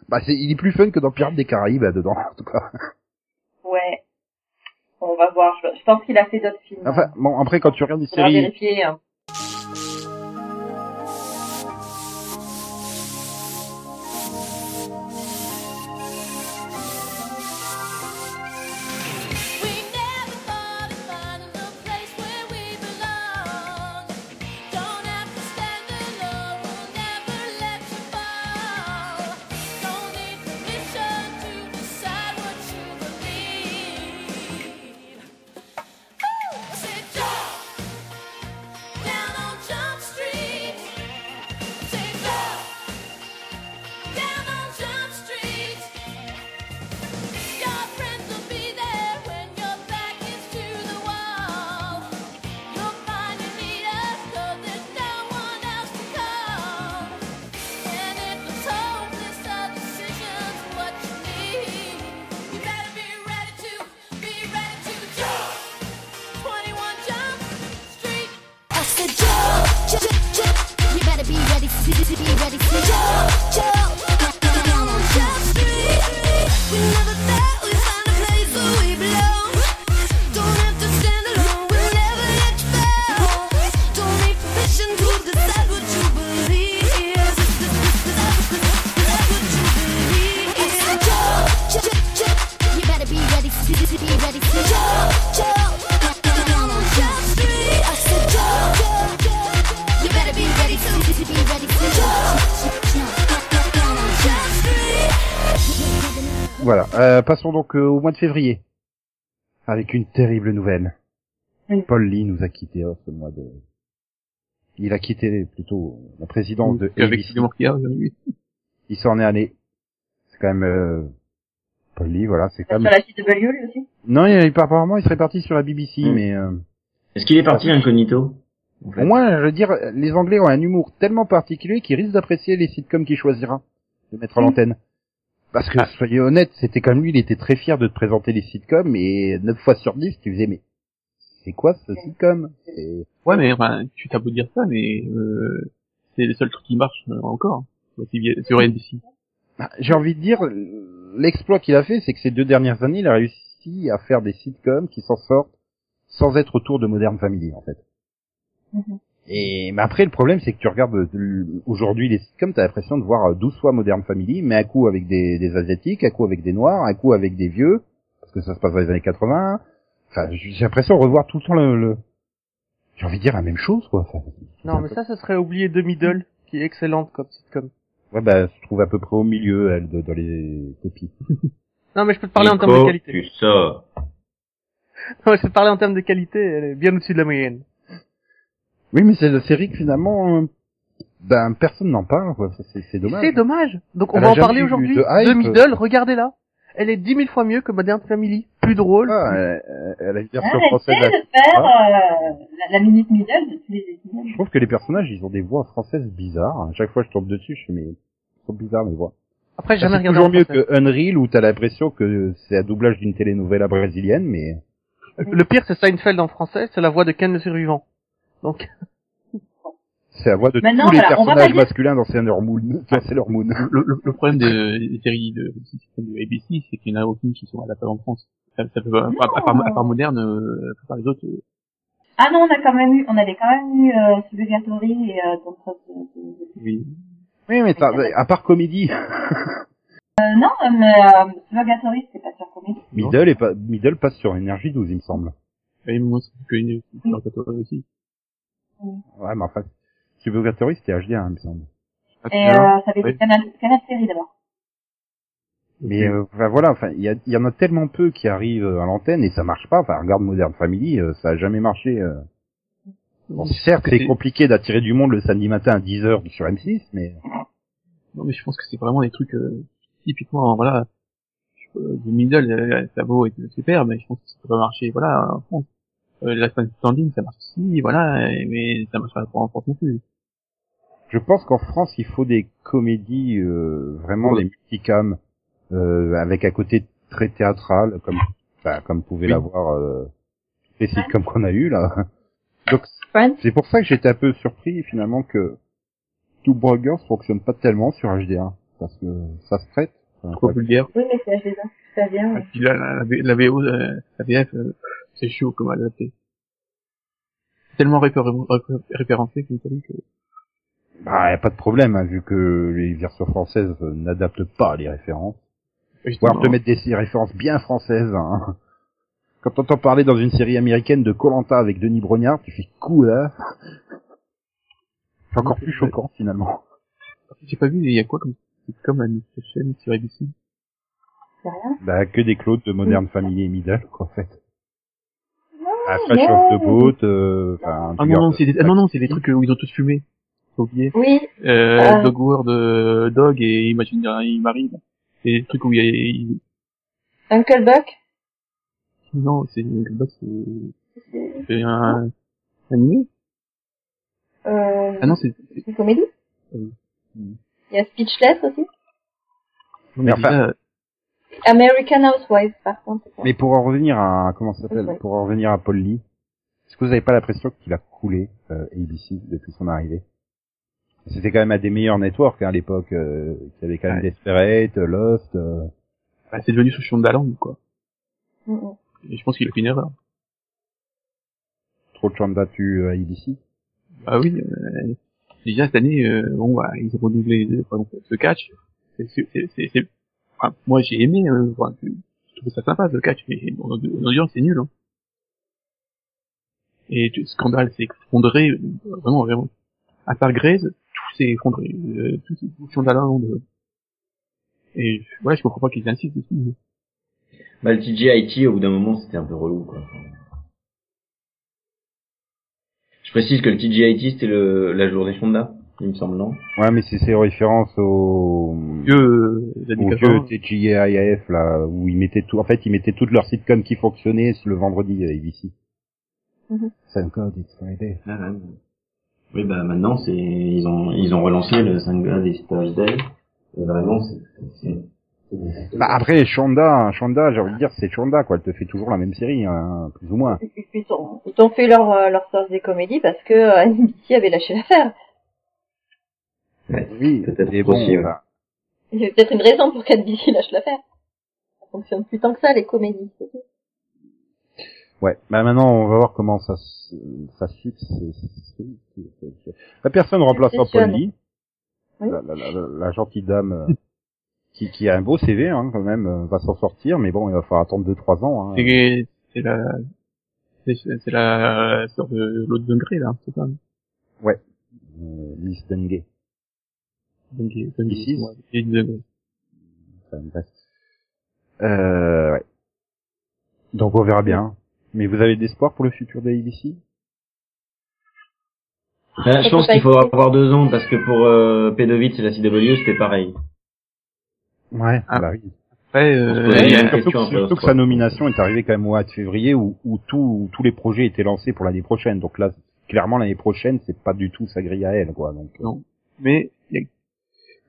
Bah, c'est, il est plus fun que dans Pirates des Caraïbes, là, dedans, en tout cas. Ouais. On va voir, je, je pense qu'il a fait d'autres films. Enfin, bon, après, quand tu regardes des séries, vérifier. Hein. Donc euh, au mois de février. Avec une terrible nouvelle. Oui. Paul Lee nous a quitté oh, ce mois de... Il a quitté plutôt la présidence de Avec ABC. Oui. Il s'en est allé. C'est quand même... Euh... Paul Lee, voilà, c'est quand Sur même... la CW, lui aussi? Non, il, il- apparemment, il serait parti sur la BBC, Mm. mais... Euh... Est-ce qu'il est parti incognito en fait? Au moins, je veux dire, les Anglais ont un humour tellement particulier qu'ils risquent d'apprécier les sitcoms qu'il choisira de mettre à Mm. l'antenne. Parce que, soyez honnêtes, c'était comme lui, il était très fier de te présenter les sitcoms, et 9 fois sur 10, tu faisais, mais c'est quoi ce sitcom? C'est- Ouais, mais enfin, tu t'as beau dire ça, mais euh, c'est le seul truc qui marche euh, encore. Sur NBC. Bah, J'ai envie de dire, l'exploit qu'il a fait, c'est que ces deux dernières années, il a réussi à faire des sitcoms qui s'en sortent sans être autour de Modern Family, en fait. Mhm. Et mais après, le problème, c'est que tu regardes euh, aujourd'hui les sitcoms, t'as l'impression de voir euh, 12 fois Modern Family, mais un coup avec des, des asiatiques, un coup avec des noirs, un coup avec des vieux, parce que ça se passe dans les années 80. Enfin, j'ai l'impression de revoir tout le temps le, le- j'ai envie de dire la même chose, quoi. Enfin, Non, mais ça, ce serait oublier de Middle, qui est excellente comme sitcom. ouais, bah, elle se trouve à peu près au milieu, elle, de- dans les copies. Non, mais je peux te parler en termes de qualité. Tu sors. Non, je peux te parler en termes de qualité, elle est bien au-dessus de la moyenne. Oui, mais c'est la série que finalement, euh, ben, personne n'en parle, quoi. C'est c'est dommage. C'est dommage. Donc on Elle va en parler aujourd'hui. de Middle, regardez-la. Elle est dix mille fois mieux que Modern Family. Plus drôle. Ah, elle, elle a une version Arrêtez française. de faire euh, la, la minute middle de tous les épisodes. Je trouve que les personnages, ils ont des voix françaises bizarres. À chaque fois, je tombe dessus, je fais, mais, ils sont bizarres, mes voix. Après, j'ai jamais C'est regardé toujours en mieux français. que Unreal, où t'as l'impression que c'est un doublage d'une telenovela brésilienne, mais Le pire, c'est Seinfeld en français, c'est la voix de Ken le survivant. Donc, c'est la voix de Maintenant, tous les voilà, personnages dire- masculins dans Sailor Moon. Enfin, Sailor Moon. Le, le, le problème de- des séries de, de ABC, c'est qu'il y en a aucune qui sont adaptées en France. Ça, ça peut, à, à part, à part moderne, euh, à part les autres, euh, Ah non, on a quand même eu, on avait quand même eu euh, Suburgatory et euh, the- oui. Oui, mais t'as- à part comédie, Euh, non, mais euh, Suburgatory, c'était pas sur comédie. Middle, est pas, Middle passe sur Énergie 12, il me semble. Et moi, c'est que une, sur Catori aussi. Ouais, mais enfin, Suburgatory, c'était HD1, il me semble. Ah, Et vois euh, ça avait oui. été Canal, Canal Série d'abord. Mais euh, enfin, voilà, enfin il y, a- il y en a tellement peu qui arrivent à l'antenne et ça marche pas. Enfin regarde Modern Family, euh, ça a jamais marché. euh. Bon, certes, c'est compliqué d'attirer du monde le samedi matin à 10h sur M6, mais Non, mais je pense que c'est vraiment des trucs euh, typiquement, voilà, euh, du middle, euh, ça vaut être super, mais je pense que ça peut pas marcher, voilà, en France. Euh, la semaine standing, ça marche aussi, voilà, et- mais ça marche pas en France non plus. je pense qu'en France, il faut des comédies euh, vraiment des multicams euh, avec un côté très théâtral, comme enfin, comme pouvait Oui. l'avoir euh, les sitcoms qu'on a eu là. Donc c'est pour ça que j'étais un peu surpris finalement que Two Brothers fonctionne pas tellement sur HD1 parce que ça se prête. Trop vulgaire. Oui, mais c'est HD1. Ça vient. Et ouais. puis la, la, la VO, euh, la VF, euh, c'est chaud comme adapté. Tellement réfé- réfé- référencé comme ça que Bah, y a pas de problème, hein, vu que les versions françaises n'adaptent pas les références. justement, Voire te mettre des références bien françaises. Hein. Quand t'entends parler dans une série américaine de Colanta avec Denis Brognard, tu fais quoi C'est encore plus choquant finalement. j'ai pas vu, il y a quoi comme comme la chaîne sur ABC C'est rien? Bah, que des Claudes de Modern Family et Middle, quoi, en fait. Ah, non. Fresh off the boat, euh, enfin, Ah non, non, c'est des, ah non, non, c'est des trucs où ils ont tous fumé. Faut oublier. Oui, Euh, Ah. Dog World, euh, Dog et Imagine Marie. C'est des trucs où il y a, il- Uncle Buck? non, c'est, c'est, C'est c'est un, animé? euh, Ah non, c'est, c'est, une comédie? Oui. Il y a Speechless aussi? Mais mais enfin- déjà, American Housewives, par contre. Mais pour en revenir à, comment ça s'appelle, pour en revenir à Paul Lee, est-ce que vous avez pas l'impression qu'il a coulé, euh, ABC depuis son arrivée? C'était quand même un des meilleurs networks, hein, à l'époque, euh, qui avait quand même Ouais. Desperate, Lost, euh, bah, c'est devenu sous Shondaland, quoi. Mm, mm. Et je pense qu'il a fait une erreur. trop de chanda tu à ABC. Ah oui, euh, déjà cette année, euh, bon, bah, ils ont renouvelé euh, par exemple, ce catch. C'est, enfin, moi j'ai aimé, euh, je trouve ça sympa ce catch, mais en en audience c'est nul. Hein. Et tout- Scandale s'est effondré, euh, vraiment, vraiment. À part Grey's, tout s'est effondré. Euh, tout s'est Shondaland. euh. Et ouais, je comprends pas qu'ils insistent dessus. Bah, le TGIT, au bout d'un moment, c'était un peu relou, quoi. Je précise que le TGIT, c'était le, la journée Fonda, il me semble, non Ouais, mais c'est ses références au, Vieux, euh, au 80. vieux TGIF, là, où ils mettaient tout, en fait, ils mettaient toutes leurs sitcoms qui fonctionnaient le vendredi à ABC. Mhm. Thank God it's Friday. Ah, ouais. Oui, bah, maintenant, c'est, ils ont, ils ont relancé le 5 des Thursday. Et vraiment, c'est, c'est, c'est- Bah après, Shonda, Shonda, j'ai envie de dire, c'est Shonda, quoi. Elle te fait toujours la même série, hein, plus ou moins. Ils, ils ont, ils ont fait leur, euh, leur source des comédies parce que euh, NBC avait lâché l'affaire. Ouais. Oui, Peut-être bon, ouais. bah, Il y a peut-être une raison pour qu'NBC lâche l'affaire. Ça fonctionne plus tant que ça, les comédies. ouais. Bah maintenant, on va voir comment ça, ça c'est- La personne remplacera Paul Lee, Oui. la, la, la, la gentille dame, euh, qui, qui a un beau CV, hein, quand même, euh, va s'en sortir, mais bon, il va falloir attendre 2-3 ans. Hein. C'est, c'est la, c'est, la sœur de l'autre Dungré, là, c'est ça? Euh, Miss Dungay. Dungré, Dungré, Ici ouais, et Dungré. Enfin, bref. Euh, ouais. Donc on verra bien. Mais vous avez d'espoir pour le futur de ABC Ah, je pense qu'il faut avoir deux ans parce que pour euh, et la CW c'était pareil. Ouais, Ah. bah oui. Après, euh, il y a- Surtout, question que, surtout que sa nomination est arrivée quand même au mois de février où, où tout- tous les projets étaient lancés pour l'année prochaine. Donc là, clairement l'année prochaine, c'est pas du tout sa grille à elle, quoi. Donc, euh, Non. mais il y a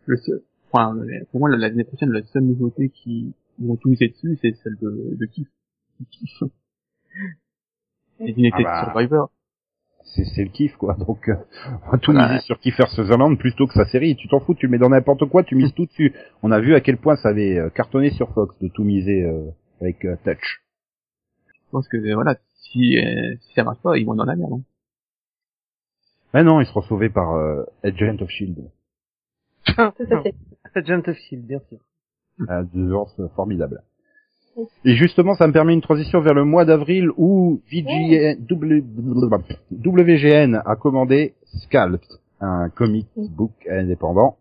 le seul, enfin, le- pour moi, l'année prochaine, la seule nouveauté qui, ils vont tout miser dessus, c'est celle de, de Kiff. Kiff. Les United Ah bah. Survivor. c'est c'est le kiff, quoi. Donc, euh, on va tout Voilà. miser sur Kiefer Sutherland plutôt que sa série. Tu t'en fous, tu le mets dans n'importe quoi, tu mises tout dessus. On a vu à quel point ça avait euh, cartonné sur Fox de tout miser euh, avec euh, Touch. Je pense que, voilà, si, euh, si ça marche pas, ils vont dans la merde, hein. Mais non, ils seront sauvés par euh, Agent of Shield. Tout à fait. Agent of Shield, bien sûr. deux ans c'est formidable. Et justement, ça me permet une transition vers le mois d'avril où VGN, W- WGN a commandé Scalped, un comic book indépendant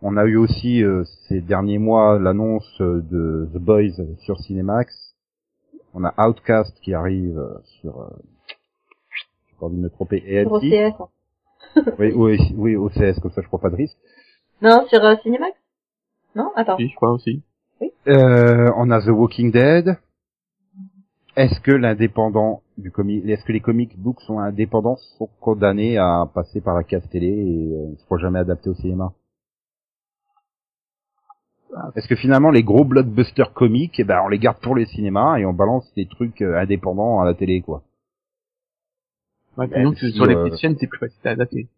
On a eu aussi euh, ces derniers mois l'annonce euh, de The Boys sur Cinemax. On a Outcast qui arrive euh, sur, euh, j'ai pas envie de me tromper, Sur Oui, oui, oui, OCS, comme ça je prends pas de risque. Non, sur euh, Cinemax? Non? Attends. Si, je crois aussi. Euh, on a The Walking Dead. Est-ce que l'indépendant du comic, est-ce que les comic books sont indépendants, sont condamnés à passer par la case télé et euh, ne seront jamais adaptés au cinéma? Est-ce que finalement les gros blockbusters comiques, eh ben on les garde pour les cinémas et on balance des trucs euh, indépendants à la télé quoi? Ouais, Ben, disons que si, sur les euh, petites chaînes, c'est plus facile à adapter.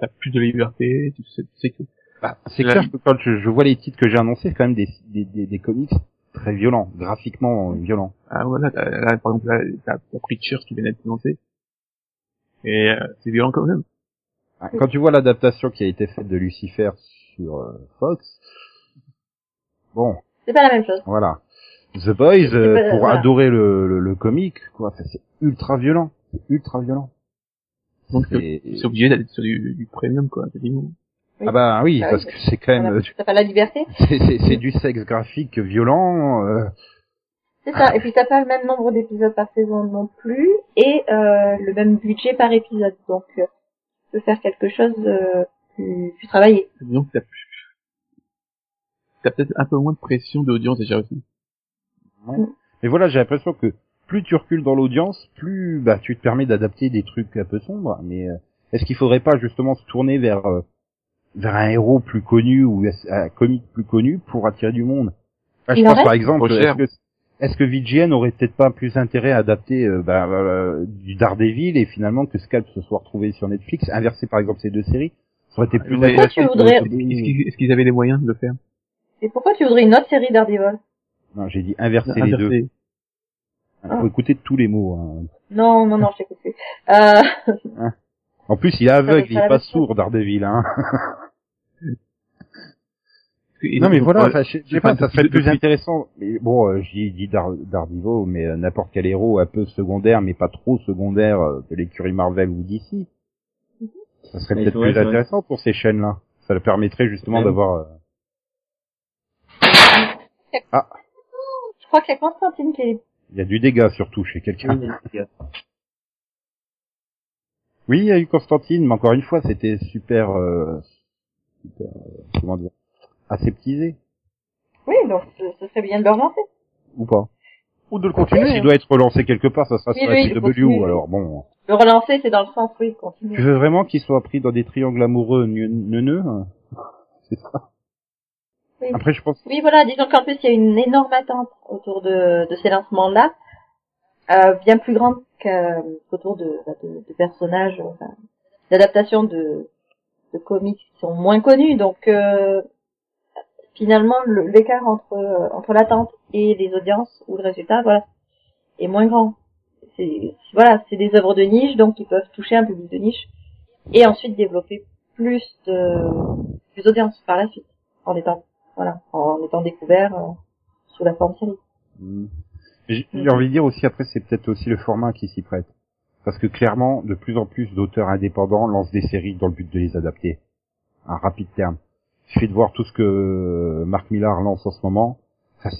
T'as plus de liberté, tu sais, tu sais que... Bah, c'est La- clair que quand je, je vois les titres que j'ai annoncés, c'est quand même des, des, des, des comics très violents, graphiquement violents. Ah voilà, t'as- là, par exemple, là, t'as t'as Preacher qui vient d'être lancé. Et euh, c'est violent quand même. Ah, Quand tu vois l'adaptation qui a été faite de Lucifer sur euh, Fox, bon, C'est pas la même chose. voilà. The Boys, euh, pas- pour voilà. adorer le, le, le comic, quoi, c'est ultra violent, c'est ultra violent. Donc C'est- c'est obligé d'aller sur du, du premium, quoi, quasiment. Oui. Ah bah oui, Bah parce oui. que c'est quand même, euh, T'as pas la liberté c'est c'est- c'est du sexe graphique violent. euh, C'est ça. Et puis t'as pas le même nombre d'épisodes par saison non plus, et euh, le même budget par épisode. Donc, euh, tu peux faire quelque chose de plus, plus travaillé. Disons que t'as plus... T'as peut-être un peu moins de pression d'audience déjà aussi. Mais voilà, j'ai l'impression que plus tu recules dans l'audience, plus bah tu te permets d'adapter des trucs un peu sombres. Mais euh, est-ce qu'il faudrait pas justement se tourner vers euh, vers un héros plus connu ou un comique plus connu pour attirer du monde? Je pense reste par exemple, est-ce que que VGN aurait peut-être pas plus intérêt à adapter euh, bah, euh, du Daredevil et finalement que Scalp se soit retrouvé sur Netflix, inverser par exemple ces deux séries, ça aurait été plus Mais- intéressant. voudrais- Est-ce qu'ils est-ce qu'ils avaient les moyens de le faire? Et pourquoi tu voudrais une autre série Daredevil Non, j'ai dit inverser les deux. Il faut écouter tous les mots. hein. Non, non, non, je t'ai coupé. Euh, En plus, il est aveugle, il Ça va est pas sourd, Daredevil. Hein. Non mais voilà, enfin, je je sais pas, pas ça serait plus intéressant. Mais bon, euh, j'y dis Dar Daredevil, mais euh, n'importe quel héros un peu secondaire, mais pas trop secondaire euh, de l'écurie Marvel ou DC. Ça serait peut-être plus vrai. intéressant pour ces chaînes-là. Ça leur permettrait justement d'avoir. euh, je crois qu'il y a Constantine qui est... Il y a du dégât surtout chez quelqu'un. Oui. Oui, il y a eu Constantine, mais encore une fois, c'était super, euh, super, euh, comment dire, aseptisé Oui, donc ce, serait bien de le relancer. ou pas. Ou de le continuer. S'il hein. doit être relancé quelque part, ça sera Oui, sur oui, la il CW. Alors bon, Le relancer, c'est dans le sens, oui, continue. tu veux vraiment qu'il soit pris dans des triangles amoureux neu- neuneux hein C'est ça. Oui. Après, je pense. Oui, voilà, disons qu'en plus, il y a une énorme attente autour de, de ces lancements-là, euh, bien plus grande qu'autour de, bah, de, de personnages, enfin, d'adaptations de, de comics qui sont moins connus. Donc, euh, finalement, le- l'écart entre, entre l'attente et les audiences ou le résultat, voilà, est moins grand. C'est, voilà, c'est des œuvres de niche, donc ils peuvent toucher un public de niche et ensuite développer plus de, plus d'audience par la suite, en étant voilà, en étant découvert euh, sous la forme série. Hmm. J'ai j'ai envie de dire aussi, après, c'est peut-être aussi le format qui s'y prête. Parce que clairement, de plus en plus d'auteurs indépendants lancent des séries dans le but de les adapter. À rapide terme. Il suffit de voir tout ce que Marc Millar lance en ce moment. Enfin,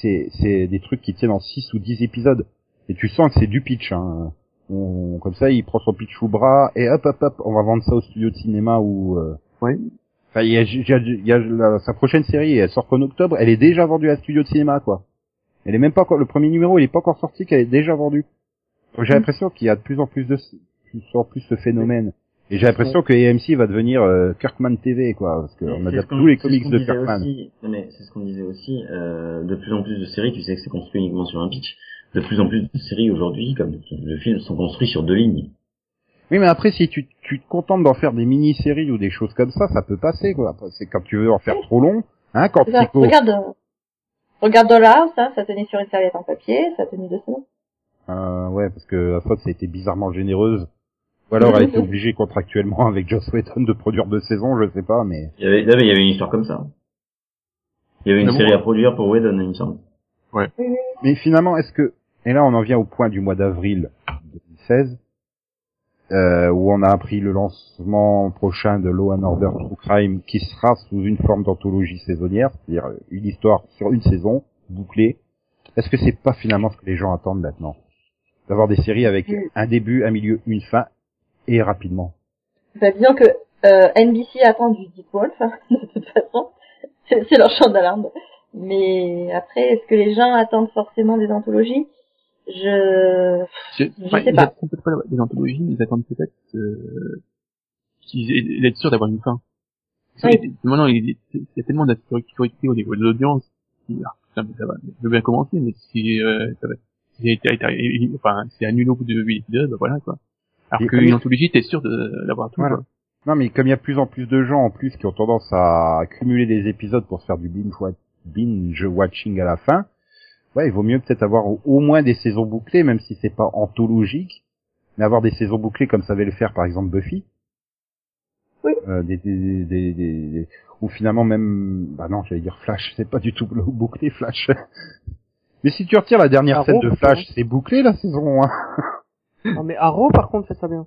c'est- c'est des trucs qui tiennent en 6 ou 10 épisodes. Et tu sens que c'est du pitch. Hein. On- comme ça, il prend son pitch sous le bras et hop, hop, hop, on va vendre ça au studio de cinéma ou... Euh... Ouais. Enfin, il y a, il y a- il y a la- sa prochaine série, elle sort qu'en octobre, elle est déjà vendue à studio de cinéma, quoi. Elle est même pas le premier numéro, il est pas encore sorti, qu'elle est déjà vendue. J'ai Mm. l'impression qu'il y a de plus en plus de, plus en plus ce phénomène. Et j'ai l'impression que AMC va devenir euh, Kirkman TV, quoi, parce qu'on adapte qu'on- tous les comics de Kirkman. aussi- non, mais c'est ce qu'on disait aussi, euh, de plus en plus de séries, tu sais que c'est construit uniquement sur un pitch. De plus en plus de séries aujourd'hui, comme le film, sont construits sur deux lignes. Oui, mais après, si tu, tu te contentes d'en faire des mini-séries ou des choses comme ça, ça peut passer, quoi. C'est quand tu veux en faire trop long, hein, quand. Psycho... Regarde, euh, regarde Dollhouse, hein, ça tenait sur une serviette en papier, ça a tenu deux semaines. Euh, ouais, parce que la Fox a été bizarrement généreuse. Ou alors elle a été obligée contractuellement avec Joss Whedon de produire deux saisons, je sais pas, mais... Il y avait, là, mais il y avait une histoire comme ça. Il y avait une bon, série ouais. à produire pour Whedon, il me semble. Oui. Mais finalement, est-ce que... Et là, on en vient au point du mois d'avril 2016. Euh, où on a appris le lancement prochain de Law and Order True Crime, qui sera sous une forme d'anthologie saisonnière, c'est-à-dire une histoire sur une saison bouclée. Est-ce que c'est pas finalement ce que les gens attendent maintenant? D'avoir des séries avec Mm. un début, un milieu, une fin, et rapidement. Bah, disons que euh, NBC attend du Deep Wolf, hein, de toute façon. C'est leur champ d'alarme. Mais après, est-ce que les gens attendent forcément des anthologies? Je... Je, Je sais ils pas. attendent peut-être pas des anthologies, ils attendent peut-être euh, qu'ils aient- d'être sûrs d'avoir une fin. Oui. Maintenant, il, il y a tellement d'insécurité au niveau de l'audience. ah, mais ça va, je veux bien commencer, mais si, euh, ça va, si, si- enfin, si annulé au bout de 8 épisodes, bah voilà, quoi. Alors qu'une anthologie, t'es sûr de- d'avoir tout, Voilà. quoi. Non, mais comme il y a plus en plus de gens en plus qui ont tendance à cumuler des épisodes pour se faire du binge, wa- binge watching à la fin, ouais, il vaut mieux peut-être avoir au, moins des saisons bouclées, même si c'est pas anthologique, mais avoir des saisons bouclées comme savait le faire par exemple Buffy. Oui. Euh, des, des, des, des- des- ou finalement même, bah non, j'allais dire Flash, c'est pas du tout bou- bouclé Flash. mais si tu retires la dernière Arrow, scène de Flash, c'est bouclé la saison 1. Non, mais Arrow, par contre, fait ça bien.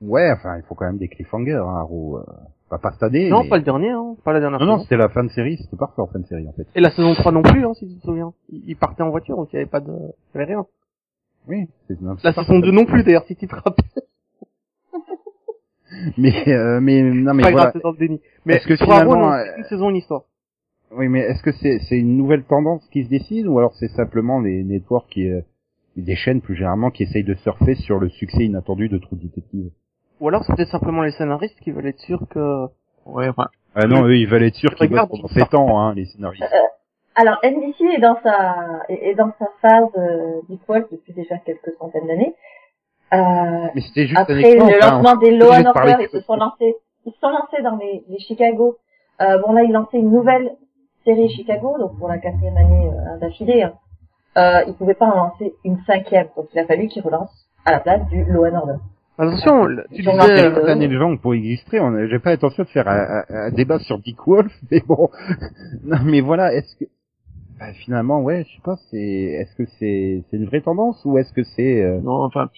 Ouais, enfin, il faut quand même des cliffhangers, hein, Arrow. Bah, pas cette année. Non, mais- pas le dernier, hein. Pas la dernière Non, non, c'était la fin de série, c'était parfait en fin de série en fait. Et la saison 3 non plus, hein, si tu te souviens. Ils ils partaient en voiture, donc il y avait pas de, il y avait rien. Oui, non, La saison parfait. 2 non plus, d'ailleurs, si tu te rappelles. Mais euh, mais non mais pas voilà. grave, c'est dans le déni. Mais Est-ce que finalement, euh, une saison, une histoire. Oui, mais est-ce que c'est c'est une nouvelle tendance qui se décide ou alors c'est simplement les networks qui euh, des chaînes plus généralement qui essayent de surfer sur le succès inattendu de True Detective? Ou alors c'était simplement les scénaristes qui veulent être sûrs que... Ouais, enfin, Ah non, eux ils veulent être sûrs qu'ils bossent pendant ils 7 ans hein, les scénaristes. Alors, NBC est dans sa, est est dans sa phase euh, Deep depuis déjà quelques centaines d'années. Euh, Mais c'était juste un Après exemple. le hein, lancement des Law and Order, ils se sont lancés, ils se sont lancés dans les, les Chicago. Euh, bon là, ils lançaient une nouvelle série Chicago, donc pour la quatrième année euh, d'affilée. hein. Euh, ils pouvaient pas en lancer une cinquième, donc il a fallu qu'ils relancent à la place du Law and Order. Attention, le- tu disais... euh, Cette année de gens pour a- j'ai pas l'intention de faire un, un- un débat sur Dick Wolf, mais bon, non mais voilà, est-ce que bah, finalement ouais, je sais pas, c'est est-ce que c'est c'est une vraie tendance ou est-ce que c'est euh, non, enfin,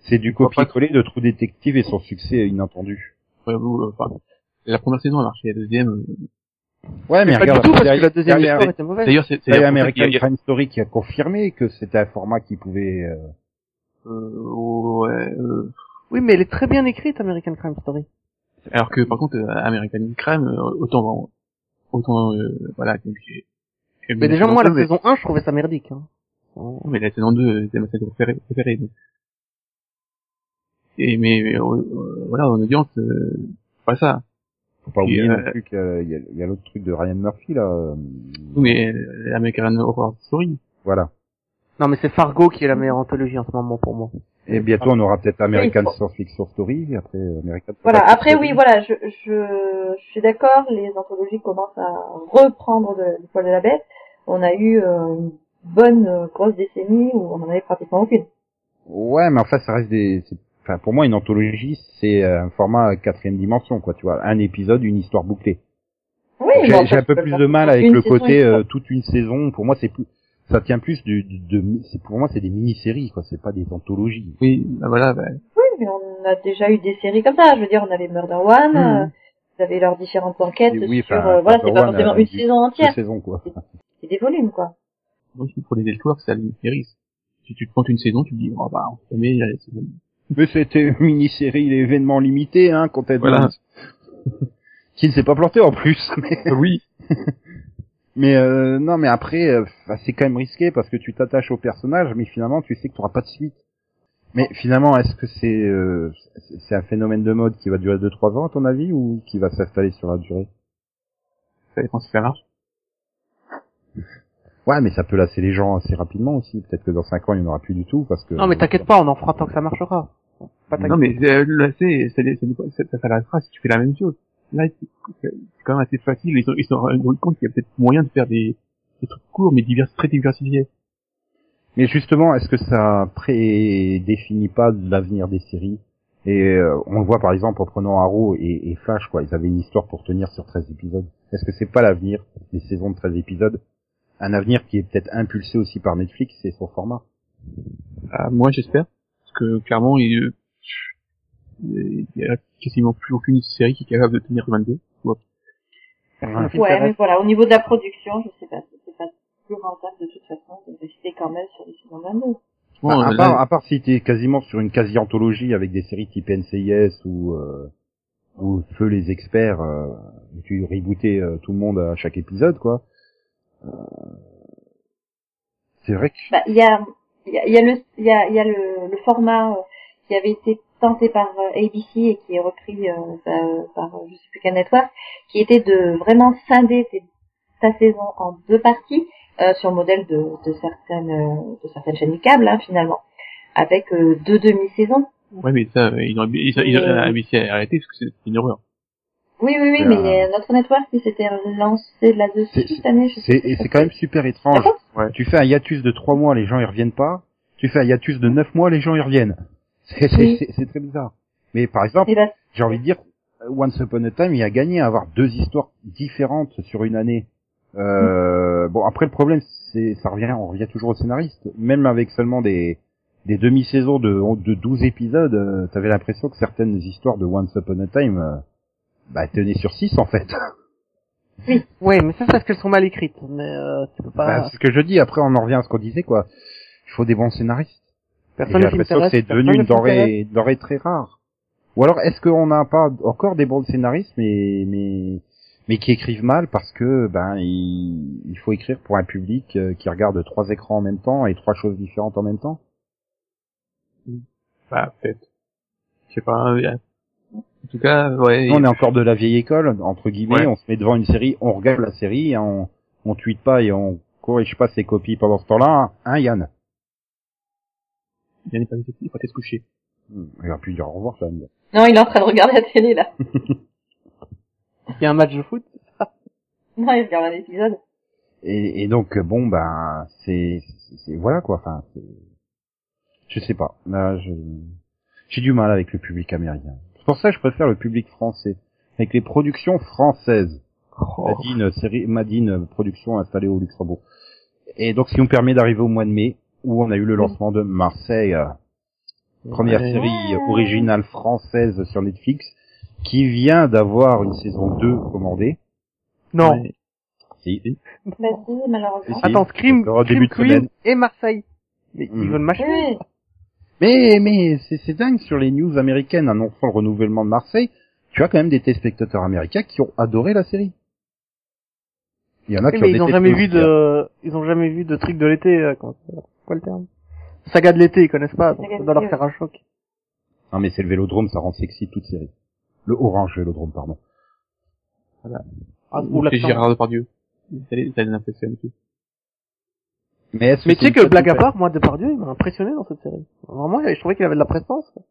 c'est du copier-coller de True Detective et son succès inattendu ouais, vous, euh, enfin, la première saison a marché, la deuxième, euh, Ouais, mais regarde, tout, parce que la deuxième histoire était mauvaise. d'ailleurs, c'est, American a- Crime Story qui a confirmé que c'était un format qui pouvait. euh, euh, ouais, euh, Oui, mais elle est très bien écrite, American Crime Story. alors que par contre, euh, American Crime, euh, autant, autant, euh, voilà, donc j'ai- j'ai Mais déjà, moi, la mais- saison 1, je trouvais ça merdique. Hein. mais la saison 2, euh, c'est ma saison préférée, préférée, donc. Et, mais, mais, voilà, en audience, euh, pas ça. faut pas Et, oublier euh, non plus qu'il y a, l'autre truc de Ryan Murphy là. euh, Mais, American Horror Story. Voilà. Non, mais c'est Fargo qui est la meilleure anthologie en ce moment pour moi. Et bientôt on aura peut-être American Oui. Science Fiction Story après euh, American. Voilà. Fantasy Après, Story. oui, voilà, je, je, je suis d'accord. Les anthologies commencent à reprendre du poil de la bête. On a eu euh, une bonne euh, grosse décennie où on en avait pratiquement aucune. Ouais, mais enfin ça reste des. Enfin pour moi une anthologie c'est euh, un format quatrième dimension quoi, tu vois, un épisode, une histoire bouclée. Oui, J'ai en un fait, peu plus de mal avec le côté euh, toute une saison. Pour moi, c'est plus, ça tient plus du, de, c'est pour moi c'est des mini-séries quoi. C'est pas des anthologies. Oui, bah voilà, bah, Oui, mais on a déjà eu des séries comme ça. Je veux dire, on avait Murder One. Mhm. euh, vous avez leurs différentes enquêtes oui, sur. enfin, euh, voilà, c'est pas forcément euh, une saison entière. saisons quoi. C'est des volumes, quoi. moi aussi, pour les Elseworlds, c'est une série. Si tu te prends une saison, tu te dis, oh bah, on met, il y a les saisons. Mais c'était une mini-série, l'événement limité, hein, quand elle Voilà. qui ne s'est pas planté en plus. Mais, oui. mais euh, non, mais après, euh, bah, c'est quand même risqué parce que tu t'attaches au personnage, mais finalement, tu sais que tu n'auras pas de suite. Mais finalement, est-ce que c'est euh, c'est- un phénomène de mode qui va durer 2-3 ans à ton avis ou qui va s'installer sur la durée? Ça dépend si ça marche. Ouais, mais ça peut lasser les gens assez rapidement aussi. Peut-être que dans 5 ans, il n'y en aura plus du tout parce que. Non, mais t'inquiète pas, on en fera tant que ça marchera. Pas Non, mais, euh, là, c'est, ça, ça, dépend- ça, ça s'arrêtera si tu fais la même chose. Là, c'est quand même assez facile. Ils, ont- ils se sont rendus compte qu'il y a peut-être moyen de faire des, des trucs courts, mais divers, très diversifiés. Mais justement, est-ce que ça prédéfinit pas l'avenir des séries? Et euh, on le voit par exemple en prenant Arrow et, et Flash, quoi. Ils avaient une histoire pour tenir sur 13 épisodes. Est-ce que c'est pas l'avenir des saisons de 13 épisodes? Un avenir qui est peut-être impulsé aussi par Netflix et son format? Ah, moi, j'espère. Parce que, clairement, ils, il y a quasiment plus aucune série qui est capable de tenir 22. Personne Ouais, s'intéresse. mais voilà, au niveau de la production, je sais pas, c'est pas plus rentable de toute façon de rester quand même sur les saisons 22. Bon, à, part, à part si t'es quasiment sur une quasi-anthologie avec des séries type NCIS ou, euh, ou Feu les experts, euh, où tu rebootais euh, tout le monde à chaque épisode, quoi. Euh, c'est vrai que Bah, il y a, il y a, il y a le, il y a, il y a le, le format euh, qui avait été tenté par euh, ABC et qui est repris euh, par, par, euh, je sais plus quel network, qui était de vraiment scinder ses- sa saison en deux parties euh, sur le modèle de, de certaines, euh, de certaines chaînes du câble, hein, finalement, avec euh, deux demi-saisons. ouais, mais ça, euh, ils ont, ils, Euh, ABC a arrêté parce que c'est une horreur. Oui, oui, oui, mais y a notre network qui s'était lancé là-dessus cette année. je sais c'est et quand même super étrange. Ouais. Tu fais un hiatus de trois mois, les gens y reviennent pas. Tu fais un hiatus de neuf mois, les gens y reviennent. C'est c'est- Oui. c'est- c'est très bizarre. Mais par exemple, là, j'ai envie de dire, Once Upon a Time, il a gagné à avoir deux histoires différentes sur une année. Euh, Bon, après le problème, c'est ça revient, on revient toujours au scénariste. Même avec seulement des des demi-saisons de de 12 épisodes, euh, t'avais l'impression que certaines histoires de Once Upon a Time, euh, bah tenaient sur 6 en fait. Ouais, mais ça c'est parce qu'elles sont mal écrites. Mais euh, tu peux Bah, pas. c'est ce que je dis. Après, on en revient à ce qu'on disait quoi. Il faut des bons scénaristes. Personne J'ai l'impression que c'est devenu une denrée, une denrée très rare. Ou alors, est-ce qu'on n'a pas encore des bons scénaristes, mais mais mais qui écrivent mal parce que ben il, il faut écrire pour un public euh, qui regarde trois écrans en même temps et trois choses différentes en même temps? Bah, peut-être. Je sais pas, euh, en tout cas, ouais. Nous, on est encore de la vieille école entre guillemets. Ouais. On se met devant une série, on regarde la série, hein, on on tweete pas et on corrige pas ses copies pendant ce temps-là. Hein, Yann? Il n'est pas il est pas se coucher. Hmm, Il va plus dire au revoir, ça non, il est en train de regarder la télé, là. Il y a un match de foot. Non, il regarde un épisode. Et, et donc euh, bon ben c'est c'est- c'est- voilà quoi enfin c'est- je sais pas là je j'ai du mal avec le public américain c'est pour ça que je préfère le public français avec les productions françaises Oh. Madine série Madine production installée au Luxembourg et donc ce qui nous permet d'arriver au mois de mai où on a eu le lancement de Marseille euh, première Ouais. série originale française sur Netflix qui vient d'avoir une saison 2 commandée Non. Ouais. si Bah si, malheureusement. Si. Attends, Scream, Scream Queen et Marseille. Mais ils Mhm. veulent m'acheter. Oui, Mais, mais, c'est, c'est dingue sur les news américaines annonçant le renouvellement de Marseille. Tu as quand même des téléspectateurs américains qui ont adoré la série. Il y en a Oui, qui mais ont ils ont jamais vu de, ils ont jamais vu de truc de l'été, euh, quoi le terme? Saga de l'été, ils connaissent pas, donc ça doit leur faire un choc. Non, mais c'est le vélodrome, ça rend sexy toute série. Le orange vélodrome, pardon. Ah, Ou c'est. Gérard Depardieu. Ça les, ça les impressionne tout. Mais, est-ce Mais tu sais que blague à part, moi, Depardieu, il m'a impressionné dans cette série. Vraiment, je trouvais qu'il avait de la prestance. quoi.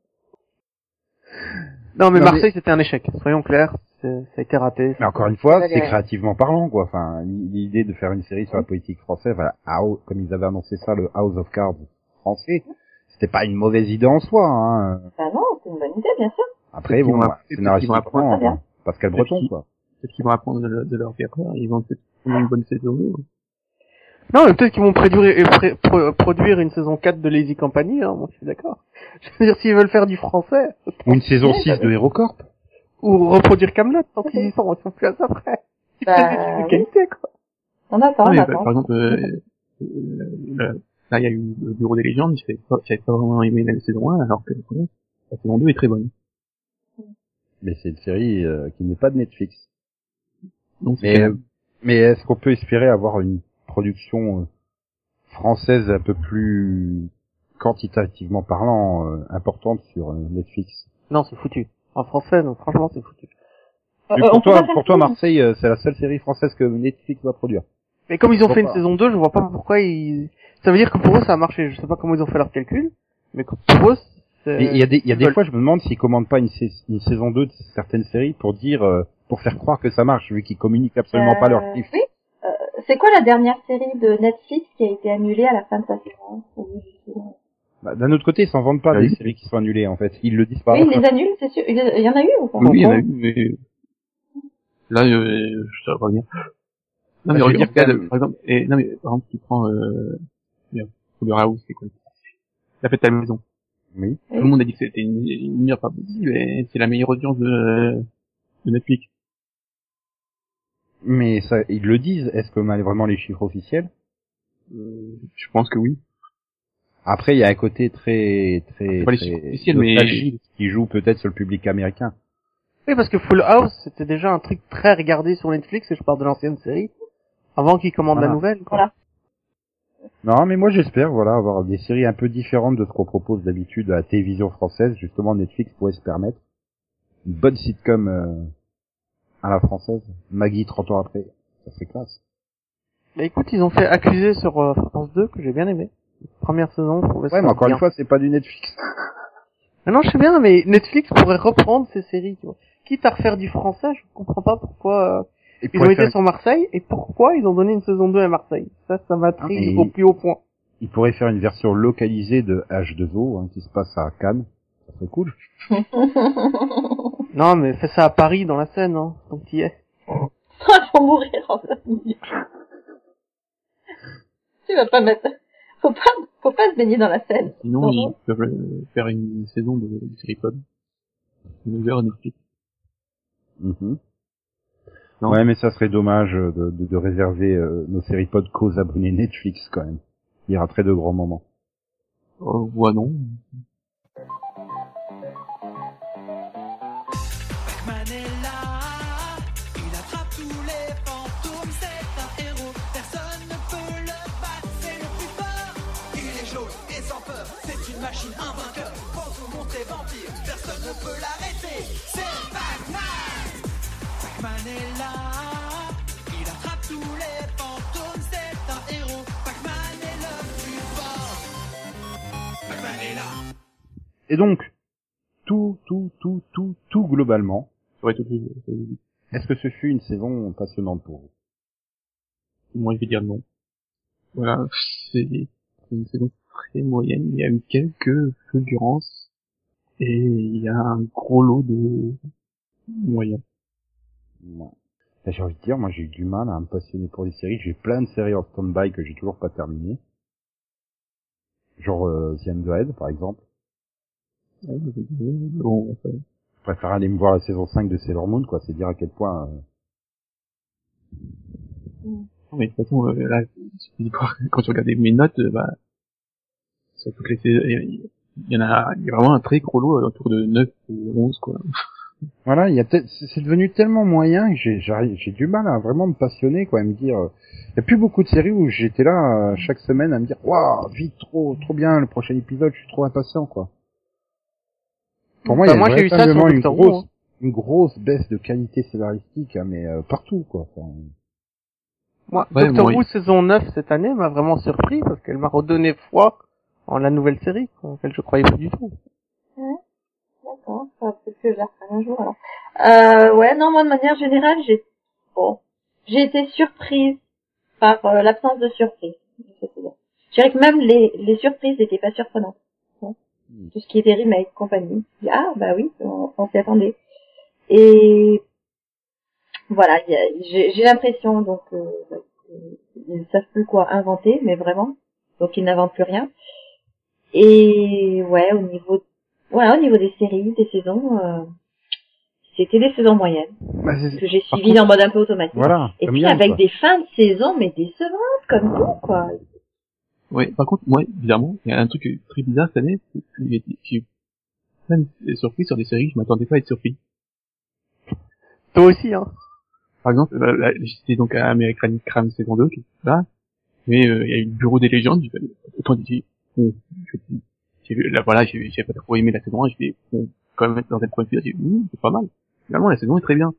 Non, mais Non, Marseille, c'était un échec. Soyons clairs, ça a été raté. Mais encore une fois, c'est créativement parlant, quoi. Enfin, l'idée de faire une série sur la politique française, voilà, comme ils avaient annoncé ça, le House of Cards français, c'était pas une mauvaise idée en soi, hein. bah non, c'est une bonne idée, bien sûr. Après, bon, vont apprendre- scénaristiquement, apprendre. hein, Pascal Breton, quoi. Peut-être qu'ils vont apprendre de, le- de leur erreur. Ils vont peut-être faire une bonne saison 2. Non, mais peut-être qu'ils vont produire, pré- pro- produire une saison 4 de Lazy Company, hein, moi je suis d'accord. Je veux dire, s'ils veulent faire du français, Ou une saison Ouais, 6 de HeroCorp. ou reproduire Camelot, tant qu'ils y sont, ils sont plus à ça près. Bah, de qualité, quoi. On attend, Non, on mais, attend. par exemple, euh, euh, là, il y a eu le Bureau des légendes, j'avais pas, j'avais pas vraiment aimé la saison 1, alors que la saison 2 est très bonne. Mais c'est une série euh, qui n'est pas de Netflix. Donc, Mais, c'est- euh, mais est-ce qu'on peut espérer avoir une production euh, française un peu plus quantitativement parlant euh, importante sur euh, Netflix Non, c'est foutu. En français, non, franchement, c'est foutu. Euh, pour toi, pour toi, Marseille, euh, c'est la seule série française que Netflix va produire. Mais comme ils ont fait une saison 2, je vois pas pourquoi ils... Ça veut dire que pour eux, ça a marché. Je sais pas comment ils ont fait leur calcul, mais que pour eux, il y a des, il y a des fois, je me demande s'ils commandent pas une, sais- une saison 2 de certaines séries pour dire, euh, pour faire croire que ça marche, vu qu'ils communiquent absolument pas leur chiffres. Oui. C'est quoi la dernière série de Netflix qui a été annulée à la fin de sa saison Bah, D'un autre côté, ils s'en vendent pas Ah des oui. séries qui sont annulées, en fait. Ils le disent pas. Oui, ils les annulent, c'est sûr. Il y en a eu ou pas oui, il y en a eu, mais là, euh, je pas dire. Non, mais Ah, je veux dire, regarde, par exemple, et, non, mais, par exemple, tu prends, euh, House, c'est quoi? La fête à la maison. Oui. Tout le monde a dit que c'était une, une meilleure pas possible, et c'est la meilleure audience de, de Netflix. Mais ça, ils le disent. Est-ce qu'on a vraiment les chiffres officiels? Euh, je pense que oui. Après, il y a un côté très, très, C'est pas les très mais- qui joue peut-être sur le public américain. Oui, parce que Full House, c'était déjà un truc très regardé sur Netflix, et je parle de l'ancienne série, avant qu'ils commandent la nouvelle. quoi. Voilà. Non, mais moi j'espère, voilà, avoir des séries un peu différentes de ce qu'on propose d'habitude à la télévision française. Justement, Netflix pourrait se permettre une bonne sitcom euh, à la française. Maggie 30 ans après, ça serait classe. Bah écoute, ils ont fait Accusé sur euh, France 2, que j'ai bien aimé. Première saison, je trouvais Ouais, ça mais encore bien. une fois, c'est pas du Netflix. Mais non, je sais bien, mais Netflix pourrait reprendre ces séries, tu vois. Quitte à refaire du français, je comprends pas pourquoi... euh, Et Ils ont été faire- sur Marseille, et pourquoi ils ont donné une saison 2 à Marseille Ça, ça m'intrigue Ah, au plus haut point. il pourrait faire une version localisée de H2O, hein, qui se passe à Cannes. Ça serait cool. Non, mais fais ça à Paris, dans la Seine, hein, donc t'y es. Il faut mourir en 5 minutes. Tu vas pas mettre... Faut pas, faut pas se baigner dans la scène. Sinon, Non. ils peuvent euh, faire une saison de, de série pod. Une heure Netflix. Mhm. Non. Ouais, mais ça serait dommage de, de, de réserver euh, nos séries pod qu'aux abonnés Netflix quand même. Il y aura très de grands moments. Euh, ouais, non. Et donc, tout, tout, tout, tout, tout globalement, Ouais, tout plus. est-ce que ce fut une saison passionnante pour vous? Moi, je vais dire non. Voilà, c'est une saison très moyenne. Il y a eu quelques fulgurances. Et il y a un gros lot de moyens. Ouais. Ben, J'ai envie de dire, moi j'ai eu du mal à me passionner pour les séries. J'ai plein de séries en stand-by que j'ai toujours pas terminées. Genre euh, The Android, par exemple. Bon, Je préfère aller me voir la saison 5 de Sailor Moon, quoi. C'est dire à quel point... euh, non, mais de toute façon, euh, là, quand tu regardes mes notes, euh, bah, sur toutes les saisons, il y en a, il y a vraiment un très gros lot autour de 9 ou 11, quoi. Voilà, il y a peut-être, c'est devenu tellement moyen que j'ai, j'ai du mal à vraiment me passionner, quoi, à me dire, il y a plus beaucoup de séries où j'étais là chaque semaine à me dire, waouh, vite, trop, trop bien, le prochain épisode, je suis trop impatient, quoi. Pour moi, il y a moi, j'ai eu ça sur une Doctor Who, grosse, hein. une grosse baisse de qualité scénaristique, hein, mais euh, partout, quoi. Enfin, Moi, Ouais, Doctor Who saison 9 cette année m'a vraiment surpris parce qu'elle m'a redonné foi en la nouvelle série, quoi, auquel je croyais pas du tout. D'accord, ça, peut-être que je la reprenne un jour alors. Euh, ouais, non, moi de manière générale, j'ai bon, j'ai été surprise par euh, l'absence de surprise. Je dirais que même les, les surprises n'étaient pas surprenantes. Tout ce qui était remake, compagnie. Ah, bah oui, on, on s'y attendait. Et voilà, j'ai l'impression donc euh, bah, qu'ils ne savent plus quoi inventer, mais vraiment. Donc ils n'inventent plus rien. Et ouais, au niveau voilà, au niveau des séries, des saisons, euh, c'était des saisons moyennes bah, que j'ai suivies en mode un peu automatique. voilà. Et puis avec quoi. des fins de saison mais décevantes comme tout quoi. Ouais, par contre, moi, bizarrement, il y a un truc très bizarre cette année, c'est que j'ai plein de surprises sur des séries que je m'attendais pas à être surpris. Toi aussi, hein. Par exemple, j'étais donc à American Crime saison 2, qui est là, mais euh, il y a eu le bureau des légendes, j'ai autant dit, bon, là, voilà, j'ai pas trop aimé la saison 1, j'ai fait, bon, quand même dans un premier épisode, j'ai dit, Hum, c'est pas mal. Finalement, la saison est très bien.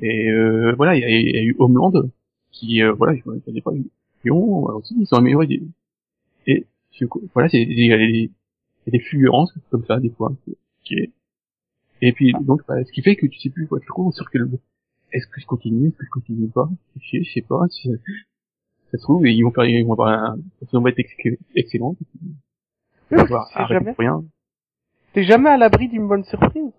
Et euh, voilà, il y, a- il y a eu Homeland, qui, euh, voilà, je m'attendais pas, Lyon, aussi, ils sont améliorés. des- Et, je- voilà, c'est, il y a des, des fulgurances, comme ça, des fois, est, et puis, donc, bah, ce qui fait que tu sais plus quoi trop sur quel, est-ce que je continue, est-ce que je continue pas, je, je sais pas, si, ça se trouve, ils vont faire, ils vont avoir un, ça va être ex- excellent, tu sais jamais. pour rien. T'es jamais à l'abri d'une bonne surprise.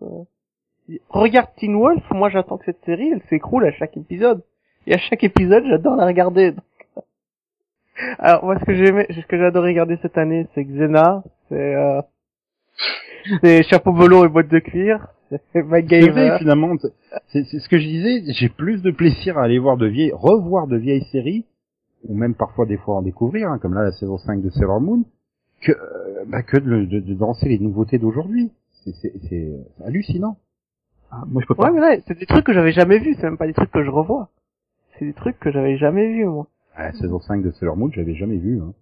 Regarde Teen Wolf, moi j'attends que cette série, elle s'écroule à chaque épisode. Et à chaque épisode, j'adore la regarder. Alors moi ce que j'ai aimé, ce que j'ai adoré regarder cette année, c'est Xena, c'est euh, C'est chapeau melon et boîte de cuir. C'est C'est vrai, MacGyver. finalement, c'est- ce que je disais, j'ai plus de plaisir à aller voir de vieilles, revoir de vieilles séries, ou même parfois des fois en découvrir, hein, comme là la saison 5 de Sailor Moon, que, euh, bah, que de, de, de danser les nouveautés d'aujourd'hui. C'est- C'est c'est hallucinant. Ah, moi, je peux pas. Ouais, mais là, c'est des trucs que j'avais jamais vus. C'est même pas des trucs que je revois. C'est des trucs que j'avais jamais vus, moi. Ah, La saison 5 de Sailor Moon, j'avais jamais vu. Hein.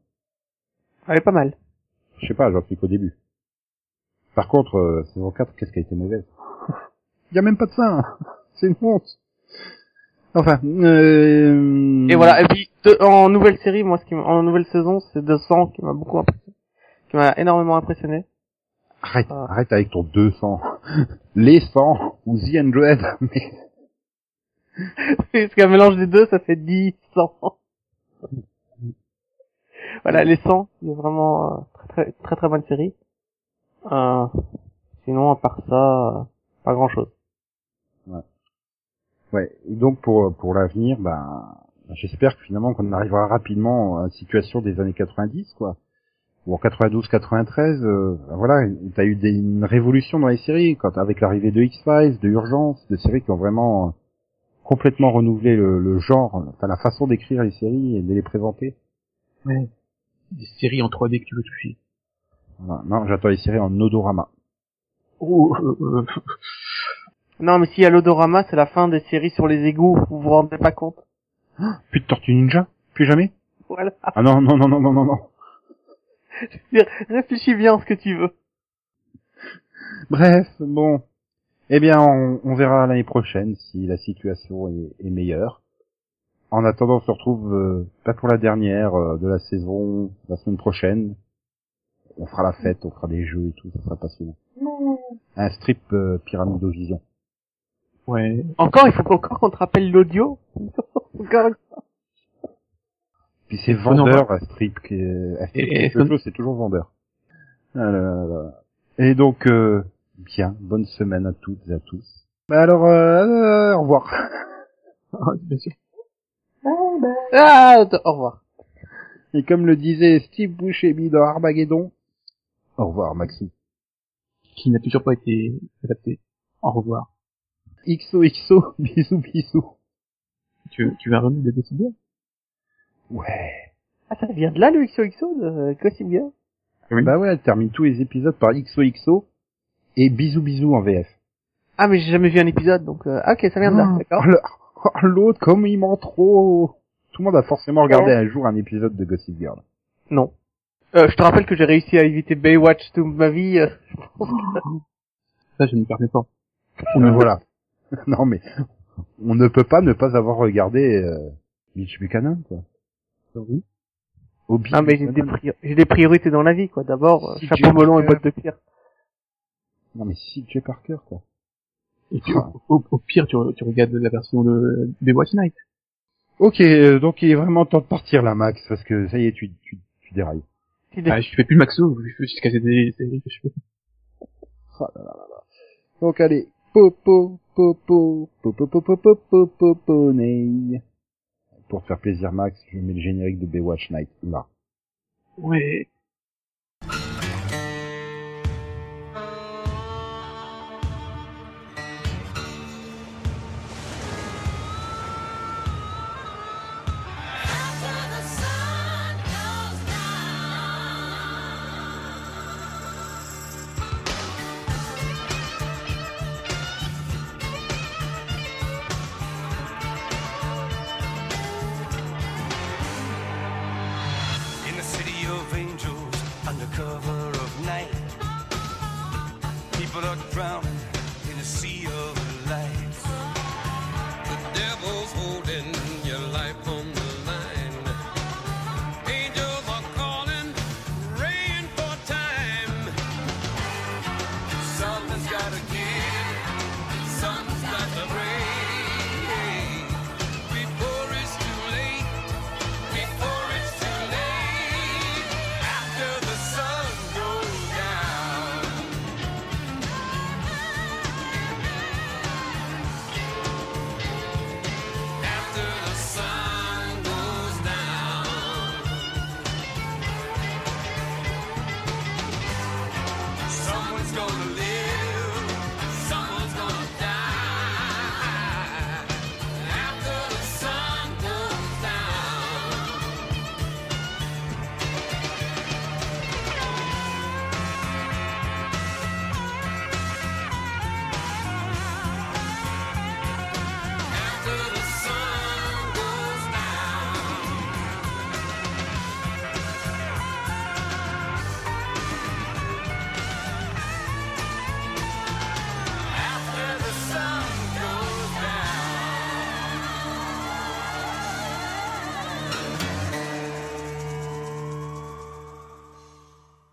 Elle est pas mal. Je sais pas, j'en suis qu'au début. Par contre, euh, saison 4, qu'est-ce qui a été mauvaise? Il y a même pas de sein. C'est une honte. Enfin, euh... Et voilà. Et puis, de- en nouvelle série, moi, ce qui, en nouvelle saison, c'est 200 qui m'a beaucoup impressionné. Qui m'a énormément impressionné. Arrête, Ah. arrête avec ton 200. Les 100 ou The 100. Mais Parce qu'un mélange des deux, ça fait 10, 100. Voilà, les 100, c'est vraiment euh, très, très très très bonne série. Euh, sinon, à part ça, euh, pas grand chose. ouais. Et donc pour pour l'avenir, ben j'espère que finalement qu'on arrivera rapidement à la situation des années 90, quoi. Ou en 92, 93, euh, ben voilà, t'as eu des, une révolution dans les séries, quand avec l'arrivée de X-Files, de Urgence, de séries qui ont vraiment euh, complètement renouvelé le, le genre, enfin la façon d'écrire les séries et de les présenter. Ouais. Des séries en 3D que tu veux toucher. Voilà. Non, j'attends les séries en odorama. Oh, euh, euh, Non, mais s'il y a l'odorama, c'est la fin des séries sur les égouts, vous vous rendez pas compte. Plus de Tortue Ninja? Plus jamais? Voilà. Ah non, non, non, non, non, non, non. Réfléchis bien à ce que tu veux. Bref, bon. Eh bien, on, on verra l'année prochaine si la situation est, est meilleure. En attendant, on se retrouve euh, pas pour la dernière euh, de la saison la semaine prochaine. On fera la fête, on fera des jeux et tout, ça sera passionnant. Un strip euh, Pyramidovision. ouais. Encore, il faut encore qu'on te rappelle l'audio. Puis c'est non, vendeur, un strip, qui est- un strip chose, c'est toujours vendeur. Ah. Et donc, euh, bien, bonne semaine à toutes et à tous. Bah alors, euh, euh, au revoir. Ah, bien sûr. Ah, attends, au revoir. Et comme le disait Steve Buscemi dans Armageddon, au revoir Maxou. Qui n'a toujours pas été adapté. Au revoir. XOXO, bisous bisous. Tu, tu veux un remake de décider? Ouais. Ah, ça vient de là, le XOXO de Gossip Girl? Bah ouais, elle termine tous les épisodes par XOXO et bisous bisous en VF. Ah, mais j'ai jamais vu un épisode, donc... euh, ah, ok, ça vient de là, Oh, d'accord. oh, L'autre, comme il ment trop. Tout le monde a forcément regardé un jour un épisode de Gossip Girl. Non. Euh, je te rappelle que j'ai réussi à éviter Baywatch toute ma vie. euh, Ça, je ne me permets pas. Mais voilà. non mais, on ne peut pas ne pas avoir regardé euh, Mitch Buchanan, quoi. Oui. Obi Ah, mais j'ai des, priori- priorités dans la vie, quoi. D'abord, euh, Si chapeau melon et bottes de cuir. Non mais si Jay Parker, quoi. Et Ah. au, au- pire, tu, tu regardes la version de, de Watch Night. Ok, euh, donc il est vraiment temps de partir là, Max, parce que ça y est, tu, tu, tu dérailles. Des- Ah, je fais plus le maxo, je fais jusqu'à des séries que je fais. Oh là là là là. Donc allez, popo, popo, popo, popo, popo, popo, ney. Pour te faire plaisir, Max, je mets le générique de Baywatch Night, là. Ouais.